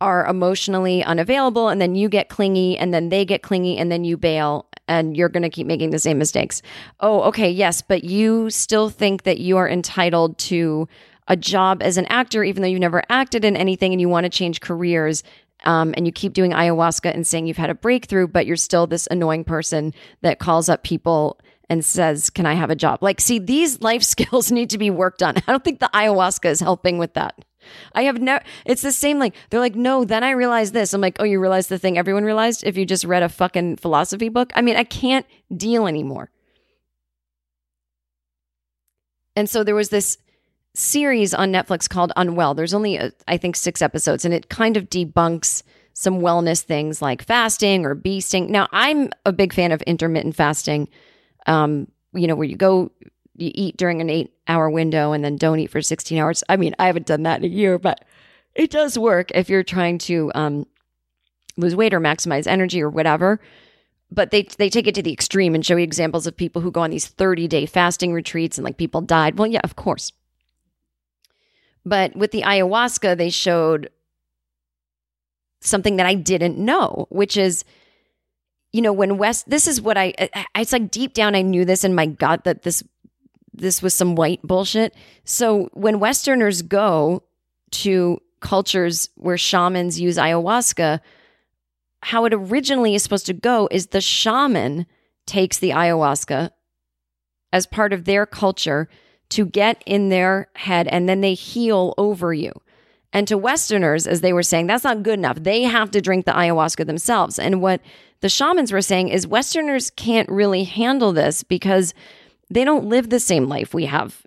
are emotionally unavailable and then you get clingy and then they get clingy and then you bail and you're going to keep making the same mistakes. Oh, okay, yes, but you still think that you are entitled to a job as an actor even though you've never acted in anything and you want to change careers um, and you keep doing ayahuasca and saying you've had a breakthrough, but you're still this annoying person that calls up people and says, Can I have a job? Like, see, these life skills need to be worked on. I don't think the ayahuasca is helping with that. I have no, it's the same. Like, they're like, No, then I realized this. I'm like, Oh, you realized the thing everyone realized if you just read a fucking philosophy book? I mean, I can't deal anymore. And so there was this series on Netflix called Unwell. There's only, uh, I think, six episodes, and it kind of debunks some wellness things like fasting or beasting. Now, I'm a big fan of intermittent fasting, um, you know, where you go, you eat during an eight hour window and then don't eat for 16 hours. I mean, I haven't done that in a year, but it does work if you're trying to um, lose weight or maximize energy or whatever. But they they take it to the extreme and show you examples of people who go on these 30 day fasting retreats and like people died. Well, yeah, of course. But with the ayahuasca, they showed something that I didn't know, which is, you know, when West, this is what I, I- it's like deep down, I knew this in my gut that this, this was some white bullshit. So when Westerners go to cultures where shamans use ayahuasca, how it originally is supposed to go is the shaman takes the ayahuasca as part of their culture to get in their head and then they heal over you. And to Westerners, as they were saying, that's not good enough. They have to drink the ayahuasca themselves. And what the shamans were saying is Westerners can't really handle this because they don't live the same life we have,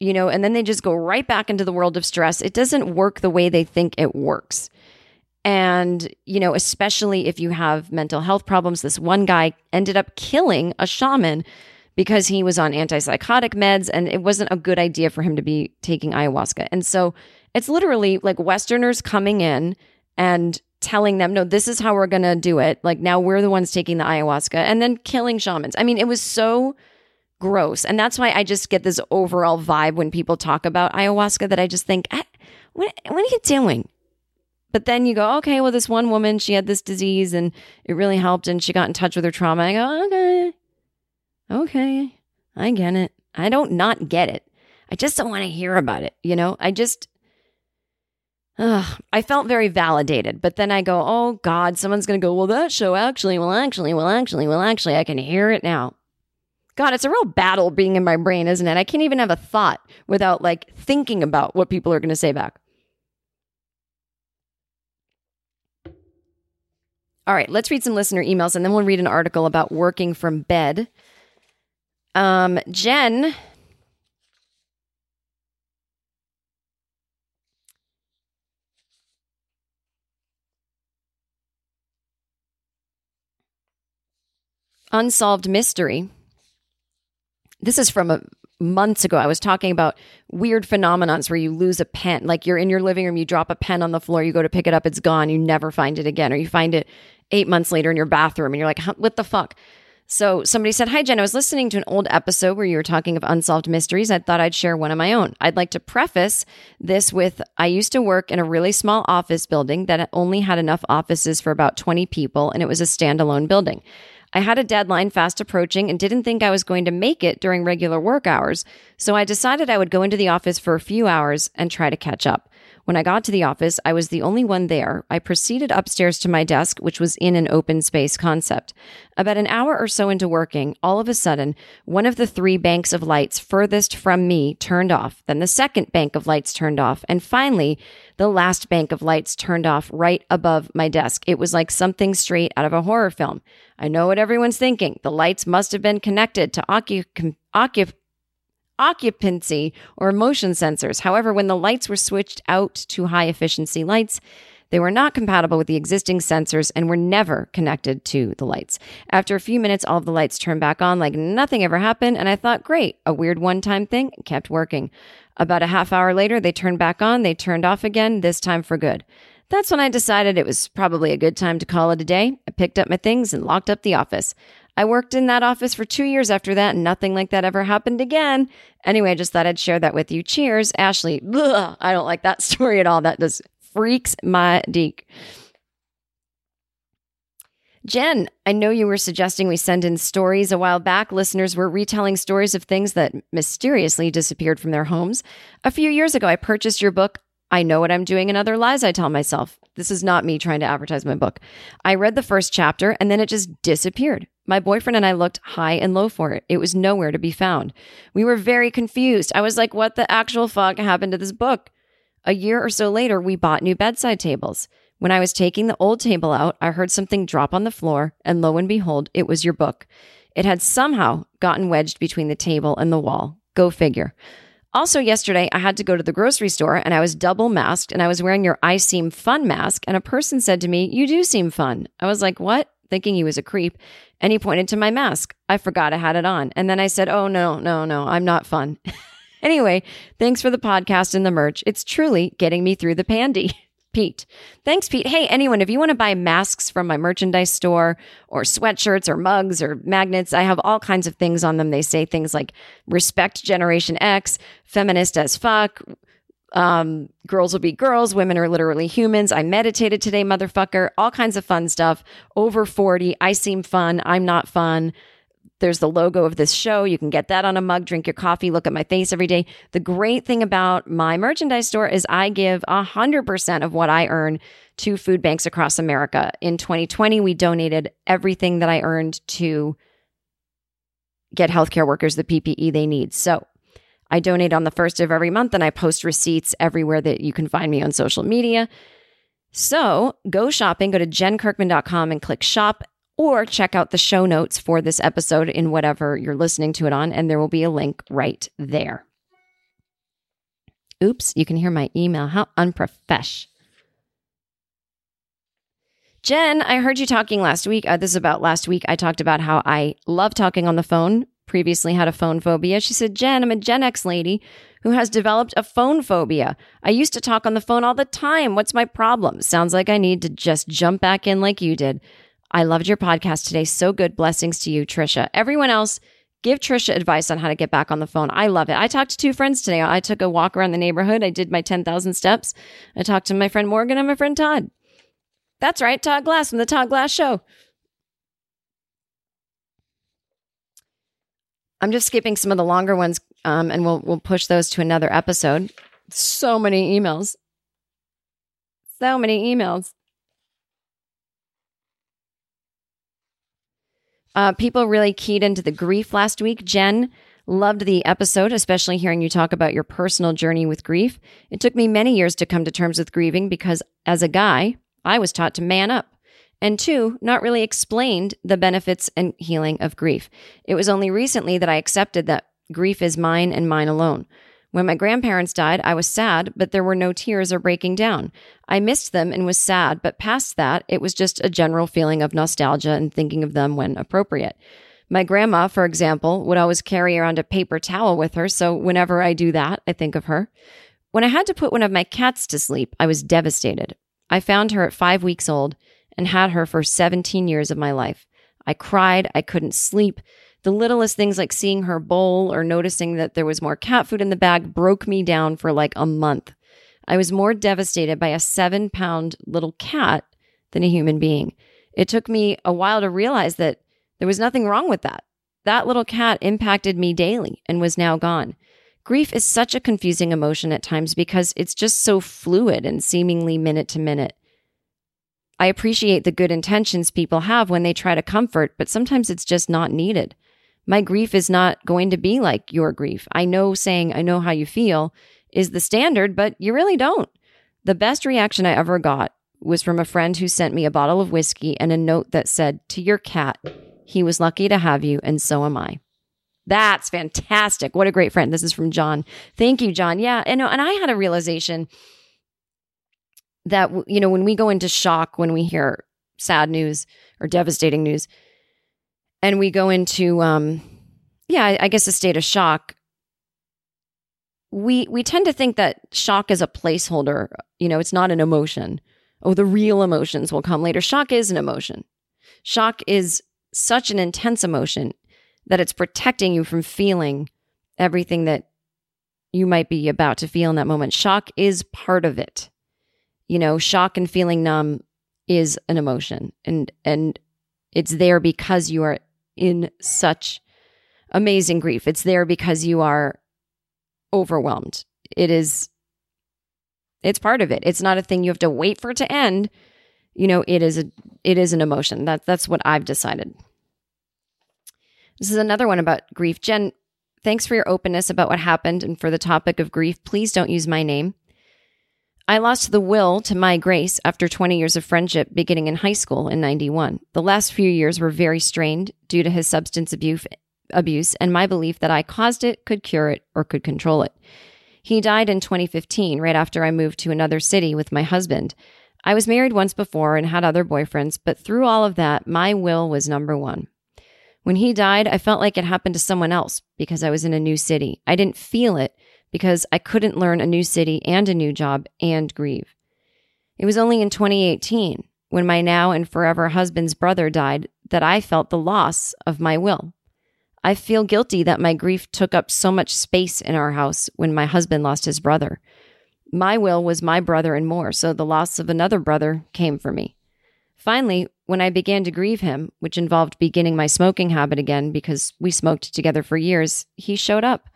you know, and then they just go right back into the world of stress. It doesn't work the way they think it works. And, you know, especially if you have mental health problems, this one guy ended up killing a shaman because he was on antipsychotic meds and it wasn't a good idea for him to be taking ayahuasca. And so it's literally like Westerners coming in and telling them, no, this is how we're going to do it. Like now we're the ones taking the ayahuasca and then killing shamans. I mean, it was so gross. And that's why I just get this overall vibe when people talk about ayahuasca that I just think, "Ah, what, what are you doing? But then you go, okay, well, this one woman, she had this disease and it really helped and she got in touch with her trauma. I go, okay, okay, I get it. I don't not get it. I just don't want to hear about it. You know, I just, I felt very validated. But then I go, oh God, someone's going to go, well, that show actually, well, actually, well, actually, well, actually, I can hear it now. God, it's a real battle being in my brain, isn't it? I can't even have a thought without like thinking about what people are going to say back. All right, let's read some listener emails and then we'll read an article about working from bed. Um, Jen. Unsolved mystery. This is from a months ago. I was talking about weird phenomenons where you lose a pen. Like you're in your living room, you drop a pen on the floor, you go to pick it up, it's gone, you never find it again, or you find it eight months later in your bathroom and you're like, what the fuck? So somebody said, Hi, Jen. I was listening to an old episode where you were talking of unsolved mysteries. I thought I'd share one of my own. I'd like to preface this with I used to work in a really small office building that only had enough offices for about 20 people, and it was a standalone building. I had a deadline fast approaching and didn't think I was going to make it during regular work hours, so I decided I would go into the office for a few hours and try to catch up. When I got to the office, I was the only one there. I proceeded upstairs to my desk, which was in an open space concept. About an hour or so into working, all of a sudden, one of the three banks of lights furthest from me turned off. Then the second bank of lights turned off. And finally, the last bank of lights turned off right above my desk. It was like something straight out of a horror film. I know what everyone's thinking. The lights must have been connected to occup- occup- occupancy or motion sensors. However, when the lights were switched out to high efficiency lights, they were not compatible with the existing sensors and were never connected to the lights. After a few minutes, all of the lights turned back on like nothing ever happened, and I thought, great, a weird one time thing, kept working. About a half hour later, they turned back on, they turned off again, this time for good. That's when I decided it was probably a good time to call it a day. I picked up my things and locked up the office. I worked in that office for two years after that, and nothing like that ever happened again. Anyway, I just thought I'd share that with you. Cheers, Ashley. Ugh, I don't like that story at all. That just freaks my deek. Jen, I know you were suggesting we send in stories a while back. Listeners were retelling stories of things that mysteriously disappeared from their homes. A few years ago, I purchased your book, I Know What I'm Doing and Other Lies I Tell Myself. This is not me trying to advertise my book. I read the first chapter and then it just disappeared. My boyfriend and I looked high and low for it. It was nowhere to be found. We were very confused. I was like, what the actual fuck happened to this book? A year or so later, we bought new bedside tables. When I was taking the old table out, I heard something drop on the floor, and lo and behold, it was your book. It had somehow gotten wedged between the table and the wall. Go figure. Also, yesterday, I had to go to the grocery store and I was double masked and I was wearing your I Seem Fun mask. And a person said to me, You do seem fun. I was like, What? Thinking he was a creep. And he pointed to my mask. I forgot I had it on. And then I said, Oh, no, no, no, I'm not fun. anyway, thanks for the podcast and the merch. It's truly getting me through the pandy. Pete. Thanks, Pete. Hey, anyone, if you want to buy masks from my merchandise store or sweatshirts or mugs or magnets, I have all kinds of things on them. They say things like respect Generation X, feminist as fuck, um, girls will be girls, women are literally humans. I meditated today, motherfucker. All kinds of fun stuff. Over 40. I seem fun. I'm not fun. There's the logo of this show. You can get that on a mug, drink your coffee, look at my face every day. The great thing about my merchandise store is I give 100% of what I earn to food banks across America. In 2020, we donated everything that I earned to get healthcare workers the PPE they need. So I donate on the first of every month and I post receipts everywhere that you can find me on social media. So go shopping, go to jenkirkman.com and click shop or check out the show notes for this episode in whatever you're listening to it on, and there will be a link right there. Oops, you can hear my email. How unprofesh. Jen, I heard you talking last week. Uh, this is about last week. I talked about how I love talking on the phone, previously had a phone phobia. She said, Jen, I'm a Gen X lady who has developed a phone phobia. I used to talk on the phone all the time. What's my problem? Sounds like I need to just jump back in like you did. I loved your podcast today. So good. Blessings to you, Trisha. Everyone else, give Trisha advice on how to get back on the phone. I love it. I talked to two friends today. I took a walk around the neighborhood. I did my 10,000 steps. I talked to my friend Morgan and my friend Todd. That's right, Todd Glass from the Todd Glass Show. I'm just skipping some of the longer ones, um, and we'll we'll push those to another episode. So many emails. So many emails. Uh, people really keyed into the grief last week. Jen loved the episode, especially hearing you talk about your personal journey with grief. It took me many years to come to terms with grieving because as a guy, I was taught to man up. And two, not really explained the benefits and healing of grief. It was only recently that I accepted that grief is mine and mine alone. When my grandparents died, I was sad, but there were no tears or breaking down. I missed them and was sad, but past that, it was just a general feeling of nostalgia and thinking of them when appropriate. My grandma, for example, would always carry around a paper towel with her, so whenever I do that, I think of her. When I had to put one of my cats to sleep, I was devastated. I found her at five weeks old and had her for 17 years of my life. I cried. I couldn't sleep. The littlest things like seeing her bowl or noticing that there was more cat food in the bag broke me down for like a month. I was more devastated by a seven pound little cat than a human being. It took me a while to realize that there was nothing wrong with that. That little cat impacted me daily and was now gone. Grief is such a confusing emotion at times because it's just so fluid and seemingly minute to minute. I appreciate the good intentions people have when they try to comfort, but sometimes it's just not needed. My grief is not going to be like your grief. I know saying, I know how you feel is the standard, but you really don't. The best reaction I ever got was from a friend who sent me a bottle of whiskey and a note that said, To your cat, he was lucky to have you, and so am I. That's fantastic. What a great friend. This is from John. Thank you, John. Yeah. And, and I had a realization that, you know, when we go into shock, when we hear sad news or devastating news, and we go into, um, yeah, I guess a state of shock, we we tend to think that shock is a placeholder. You know, it's not an emotion. Oh, the real emotions will come later. Shock is an emotion. Shock is such an intense emotion that it's protecting you from feeling everything that you might be about to feel in that moment. Shock is part of it. You know, shock and feeling numb is an emotion and and it's there because you are in such amazing grief. It's there because you are overwhelmed. It is it's part of it. It's not a thing you have to wait for it to end. You know, it is a it is an emotion. That that's what I've decided. This is another one about grief. Jen, thanks for your openness about what happened and for the topic of grief. Please don't use my name. I lost the will to my grace after 20 years of friendship beginning in high school in 91. The last few years were very strained due to his substance abuse abuse and my belief that I caused it, could cure it, or could control it. He died in 2015, right after I moved to another city with my husband. I was married once before and had other boyfriends, but through all of that, my will was number one. When he died, I felt like it happened to someone else because I was in a new city. I didn't feel it because I couldn't learn a new city and a new job and grieve. It was only in 2018, when my now and forever husband's brother died, that I felt the loss of my will. I feel guilty that my grief took up so much space in our house when my husband lost his brother. My will was my brother and more, so the loss of another brother came for me. Finally, when I began to grieve him, which involved beginning my smoking habit again because we smoked together for years, he showed up.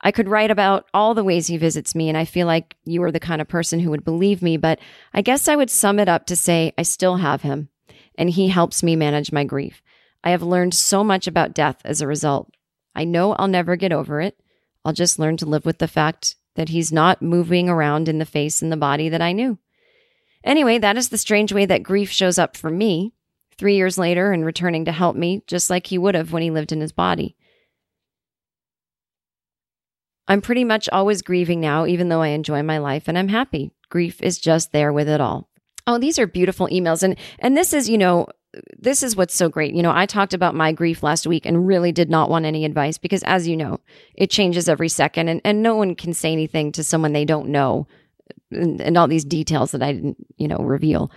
I could write about all the ways he visits me, and I feel like you are the kind of person who would believe me, but I guess I would sum it up to say I still have him, and he helps me manage my grief. I have learned so much about death as a result. I know I'll never get over it. I'll just learn to live with the fact that he's not moving around in the face and the body that I knew. Anyway, that is the strange way that grief shows up for me three years later and returning to help me, just like he would have when he lived in his body. I'm pretty much always grieving now, even though I enjoy my life and I'm happy. Grief is just there with it all. Oh, these are beautiful emails. And and this is, you know, this is what's so great. You know, I talked about my grief last week and really did not want any advice because, as you know, it changes every second and, and no one can say anything to someone they don't know and, and all these details that I didn't, you know, reveal.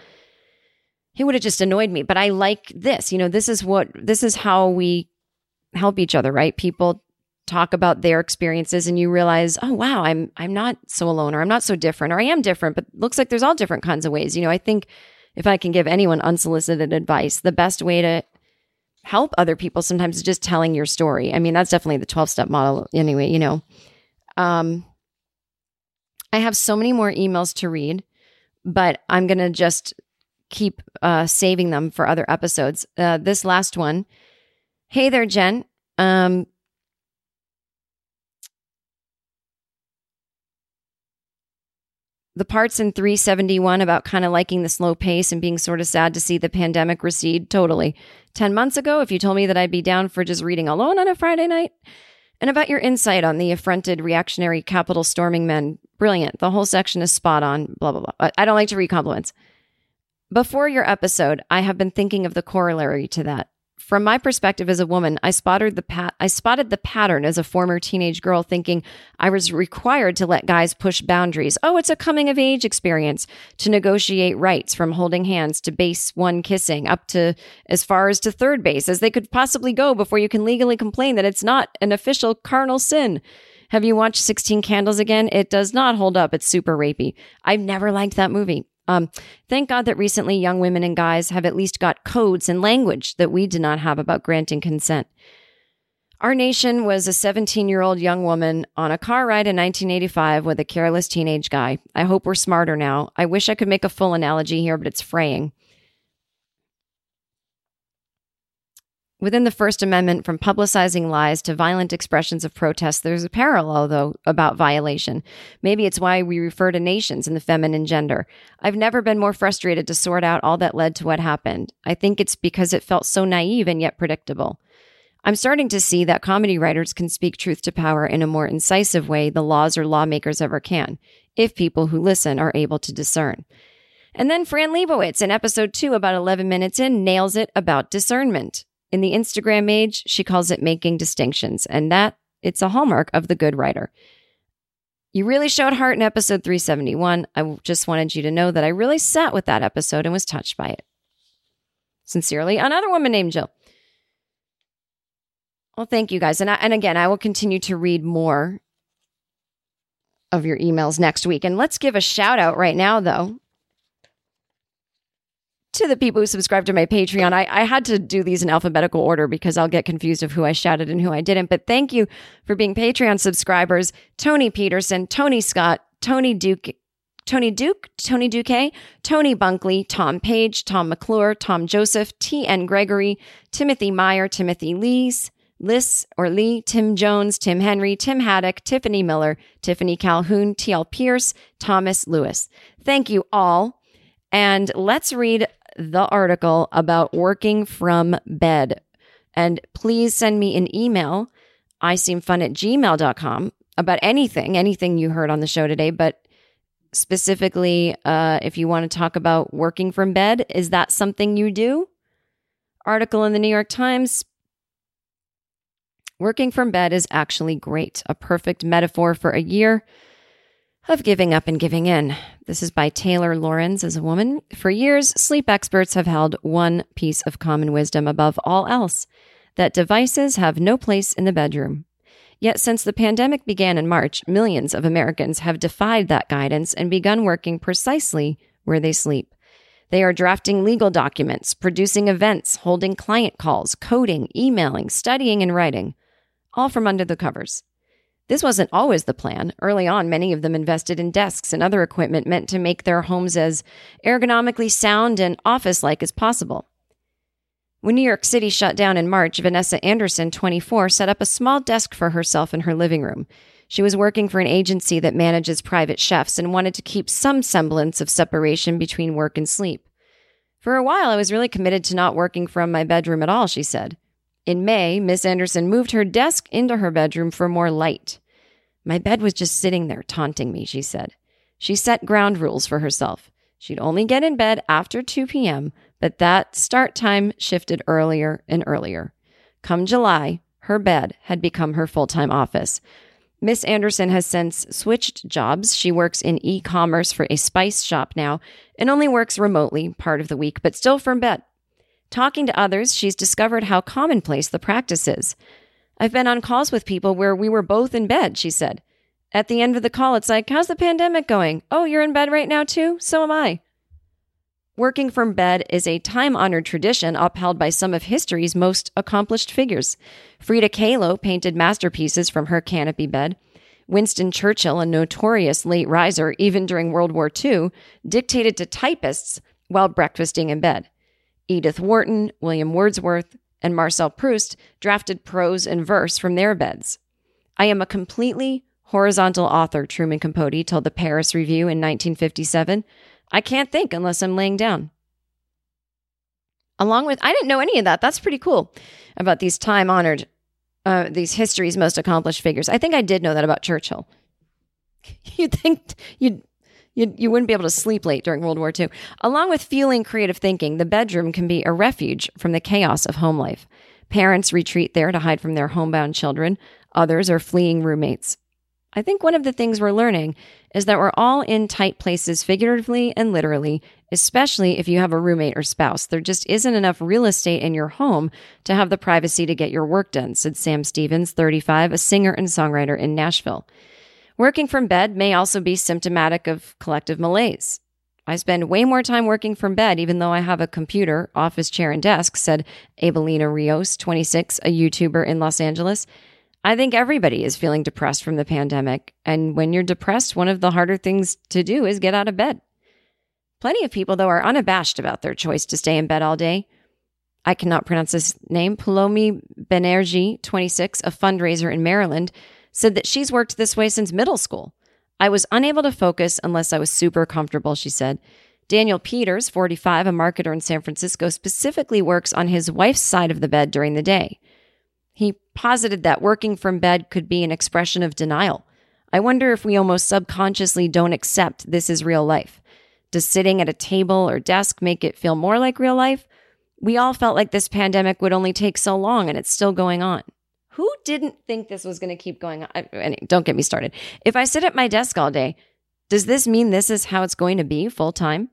He would have just annoyed me. But I like this. You know, this is what, this is how we help each other, right? People talk about their experiences and you realize, oh wow, I'm I'm not so alone or I'm not so different or I am different, but looks like there's all different kinds of ways. You know, I think if I can give anyone unsolicited advice, the best way to help other people sometimes is just telling your story. I mean, that's definitely the 12 step model anyway, you know. Um, I have so many more emails to read, but I'm going to just keep uh, saving them for other episodes. Uh, this last one Hey there, Jen. Um, the parts in 371 about kind of liking the slow pace and being sort of sad to see the pandemic recede, totally. 10 months ago, if you told me that I'd be down for just reading alone on a Friday night, and about your insight on the affronted reactionary capital storming men, brilliant. The whole section is spot on, blah, blah, blah. I don't like to read compliments. Before your episode, I have been thinking of the corollary to that. From my perspective as a woman, I spotted the pat- I spotted the pattern as a former teenage girl thinking I was required to let guys push boundaries. Oh, it's a coming of age experience to negotiate rights from holding hands to base one kissing up to as far as to third base as they could possibly go before you can legally complain that it's not an official carnal sin. Have you watched 16 Candles again? It does not hold up. It's super rapey. I've never liked that movie. Um, thank God that recently young women and guys have at least got codes and language that we did not have about granting consent. Our nation was a 17 year old young woman on a car ride in 1985 with a careless teenage guy. I hope we're smarter now. I wish I could make a full analogy here, but it's fraying. Within the First Amendment, from publicizing lies to violent expressions of protest, there's a parallel, though, about violation. Maybe it's why we refer to nations in the feminine gender. I've never been more frustrated to sort out all that led to what happened. I think it's because it felt so naive and yet predictable. I'm starting to see that comedy writers can speak truth to power in a more incisive way the laws or lawmakers ever can, if people who listen are able to discern. And then Fran Lebowitz in episode two, about 11 minutes in, nails it about discernment. In the Instagram age, she calls it making distinctions, and that it's a hallmark of the good writer. You really showed heart in episode 371. I just wanted you to know that I really sat with that episode and was touched by it. Sincerely, another woman named Jill. Well, thank you guys. And, I, and again, I will continue to read more of your emails next week. And let's give a shout out right now, though, to the people who subscribe to my Patreon. I, I had to do these in alphabetical order because I'll get confused of who I shouted and who I didn't. But thank you for being Patreon subscribers Tony Peterson, Tony Scott, Tony Duke. Tony Duke, Tony Duque, Tony Bunkley, Tom Page, Tom McClure, Tom Joseph, T.N. Gregory, Timothy Meyer, Timothy Lees, Liss or Lee, Tim Jones, Tim Henry, Tim Haddock, Tiffany Miller, Tiffany Calhoun, T.L. Pierce, Thomas Lewis. Thank you all. And let's read the article about working from bed. And please send me an email, I seem fun at gmail.com about anything, anything you heard on the show today, but specifically, uh, if you want to talk about working from bed, is that something you do? Article in the New York Times. Working from bed is actually great, a perfect metaphor for a year of giving up and giving in. This is by Taylor Lorenz as a woman. For years, sleep experts have held one piece of common wisdom above all else that devices have no place in the bedroom. Yet, since the pandemic began in March, millions of Americans have defied that guidance and begun working precisely where they sleep. They are drafting legal documents, producing events, holding client calls, coding, emailing, studying, and writing, all from under the covers. This wasn't always the plan. Early on, many of them invested in desks and other equipment meant to make their homes as ergonomically sound and office like as possible. When New York City shut down in March, Vanessa Anderson, 24, set up a small desk for herself in her living room. She was working for an agency that manages private chefs and wanted to keep some semblance of separation between work and sleep. For a while, I was really committed to not working from my bedroom at all, she said. In May, Miss Anderson moved her desk into her bedroom for more light. My bed was just sitting there taunting me, she said. She set ground rules for herself. She'd only get in bed after 2 p.m., but that start time shifted earlier and earlier. Come July, her bed had become her full time office. Miss Anderson has since switched jobs. She works in e commerce for a spice shop now and only works remotely part of the week, but still from bed. Talking to others, she's discovered how commonplace the practice is. I've been on calls with people where we were both in bed, she said. At the end of the call, it's like, How's the pandemic going? Oh, you're in bed right now too? So am I. Working from bed is a time honored tradition upheld by some of history's most accomplished figures. Frida Kahlo painted masterpieces from her canopy bed. Winston Churchill, a notorious late riser even during World War II, dictated to typists while breakfasting in bed. Edith Wharton, William Wordsworth, and Marcel Proust drafted prose and verse from their beds. I am a completely horizontal author, Truman Capote told the Paris Review in 1957. I can't think unless I'm laying down. Along with, I didn't know any of that. That's pretty cool about these time honored, uh, these history's most accomplished figures. I think I did know that about Churchill. You'd think you'd you, you wouldn't be able to sleep late during World War II. Along with fueling creative thinking, the bedroom can be a refuge from the chaos of home life. Parents retreat there to hide from their homebound children. Others are fleeing roommates. I think one of the things we're learning is that we're all in tight places figuratively and literally, especially if you have a roommate or spouse. There just isn't enough real estate in your home to have the privacy to get your work done, said Sam Stevens, 35, a singer and songwriter in Nashville. Working from bed may also be symptomatic of collective malaise. I spend way more time working from bed, even though I have a computer, office chair, and desk, said Abelina Rios, 26, a YouTuber in Los Angeles. I think everybody is feeling depressed from the pandemic. And when you're depressed, one of the harder things to do is get out of bed. Plenty of people, though, are unabashed about their choice to stay in bed all day. I cannot pronounce this name. Palomi Benerji, 26, a fundraiser in Maryland, said that she's worked this way since middle school. I was unable to focus unless I was super comfortable, she said. Daniel Peters, 45, a marketer in San Francisco, specifically works on his wife's side of the bed during the day. He posited that working from bed could be an expression of denial. I wonder if we almost subconsciously don't accept this is real life. Does sitting at a table or desk make it feel more like real life? We all felt like this pandemic would only take so long and it's still going on. Who didn't think this was going to keep going on? Don't get me started. If I sit at my desk all day, does this mean this is how it's going to be full time?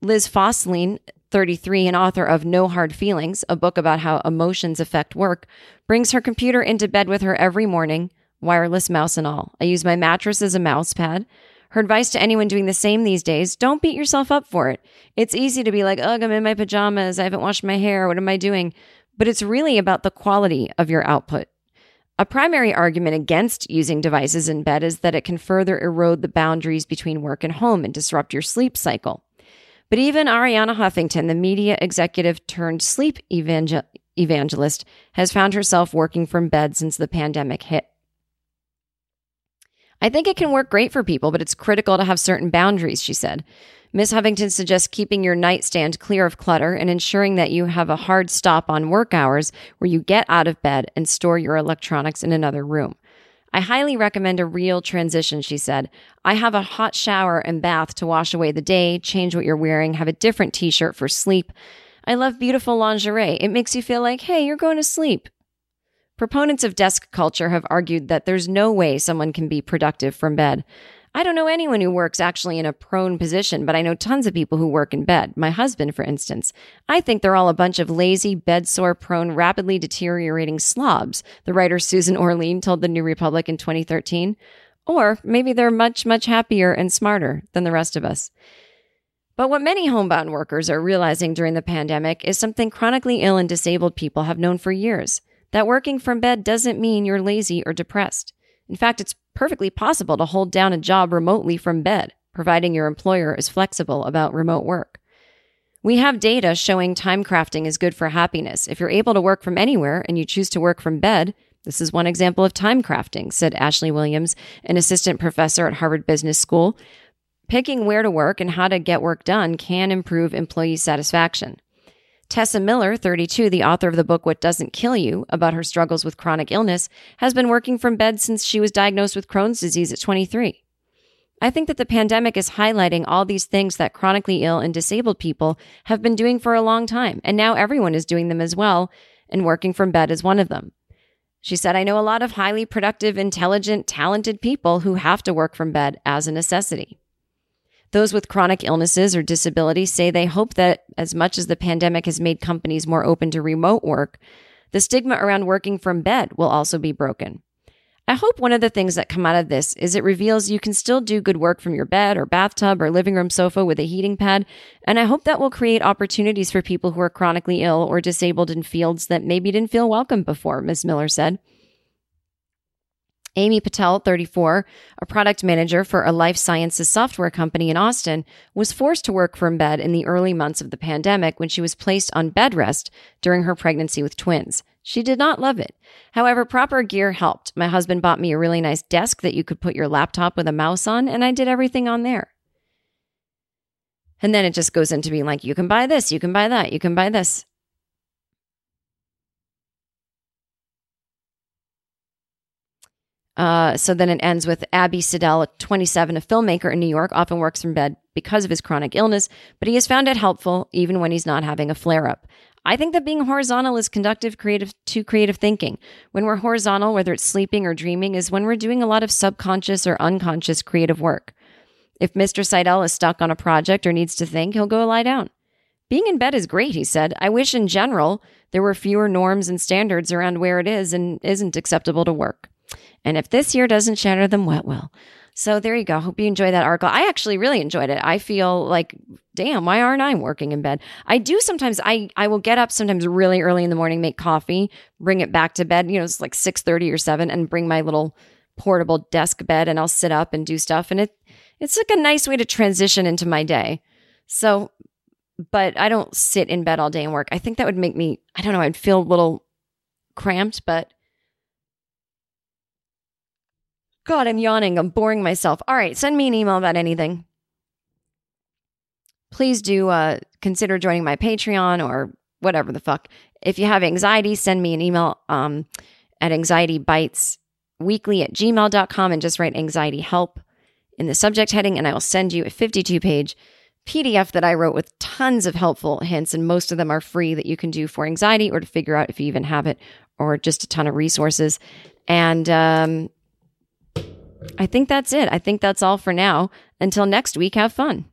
Liz Fosslien 33, an author of No Hard Feelings, a book about how emotions affect work, brings her computer into bed with her every morning, wireless mouse and all. I use my mattress as a mouse pad. Her advice to anyone doing the same these days don't beat yourself up for it. It's easy to be like, ugh, I'm in my pajamas. I haven't washed my hair. What am I doing? But it's really about the quality of your output. A primary argument against using devices in bed is that it can further erode the boundaries between work and home and disrupt your sleep cycle. But even Arianna Huffington, the media executive turned sleep evangel- evangelist, has found herself working from bed since the pandemic hit. I think it can work great for people, but it's critical to have certain boundaries, she said. Ms. Huffington suggests keeping your nightstand clear of clutter and ensuring that you have a hard stop on work hours where you get out of bed and store your electronics in another room. I highly recommend a real transition, she said. I have a hot shower and bath to wash away the day, change what you're wearing, have a different t shirt for sleep. I love beautiful lingerie. It makes you feel like, hey, you're going to sleep. Proponents of desk culture have argued that there's no way someone can be productive from bed. I don't know anyone who works actually in a prone position, but I know tons of people who work in bed. My husband, for instance. I think they're all a bunch of lazy, bedsore prone, rapidly deteriorating slobs, the writer Susan Orlean told the New Republic in 2013. Or maybe they're much, much happier and smarter than the rest of us. But what many homebound workers are realizing during the pandemic is something chronically ill and disabled people have known for years that working from bed doesn't mean you're lazy or depressed. In fact, it's perfectly possible to hold down a job remotely from bed, providing your employer is flexible about remote work. We have data showing time crafting is good for happiness. If you're able to work from anywhere and you choose to work from bed, this is one example of time crafting, said Ashley Whillans, an assistant professor at Harvard Business School. Picking where to work and how to get work done can improve employee satisfaction. Tessa Miller, 32, the author of the book What Doesn't Kill You about her struggles with chronic illness, has been working from bed since she was diagnosed with Crohn's disease at 23. I think that the pandemic is highlighting all these things that chronically ill and disabled people have been doing for a long time, and now everyone is doing them as well, and working from bed is one of them. She said, I know a lot of highly productive, intelligent, talented people who have to work from bed as a necessity. Those with chronic illnesses or disabilities say they hope that as much as the pandemic has made companies more open to remote work, the stigma around working from bed will also be broken. I hope one of the things that come out of this is it reveals you can still do good work from your bed or bathtub or living room sofa with a heating pad. And I hope that will create opportunities for people who are chronically ill or disabled in fields that maybe didn't feel welcome before, Ms. Miller said. Amy Patel, 34, a product manager for a life sciences software company in Austin, was forced to work from bed in the early months of the pandemic when she was placed on bed rest during her pregnancy with twins. She did not love it. However, proper gear helped. My husband bought me a really nice desk that you could put your laptop with a mouse on, and I did everything on there. And then it just goes into being like, you can buy this, you can buy that, you can buy this. Uh, so then it ends with Abby Siddell, 27, a filmmaker in New York, often works from bed because of his chronic illness, but he has found it helpful even when he's not having a flare up. I think that being horizontal is conductive creative to creative thinking. When we're horizontal, whether it's sleeping or dreaming, is when we're doing a lot of subconscious or unconscious creative work. If Mr. Seidel is stuck on a project or needs to think, he'll go lie down. Being in bed is great, he said. I wish in general there were fewer norms and standards around where it is and isn't acceptable to work. And if this year doesn't shatter them, what will? So there you go. Hope you enjoy that article. I actually really enjoyed it. I feel like, damn, why aren't I working in bed? I do sometimes. I I will get up sometimes really early in the morning, make coffee, bring it back to bed. You know, it's like six thirty or seven, and bring my little portable desk bed, and I'll sit up and do stuff. And it it's like a nice way to transition into my day. So, but I don't sit in bed all day and work. I think that would make me. I don't know. I'd feel a little cramped, but God, I'm yawning. I'm boring myself. All right, send me an email about anything. Please do uh, consider joining my Patreon or whatever the fuck. If you have anxiety, send me an email um, at anxietybytesweekly at gmail.com and just write anxiety help in the subject heading, and I will send you a 52 page PDF that I wrote with tons of helpful hints, and most of them are free that you can do for anxiety or to figure out if you even have it, or just a ton of resources. And um, I think that's it. I think that's all for now. Until next week, have fun.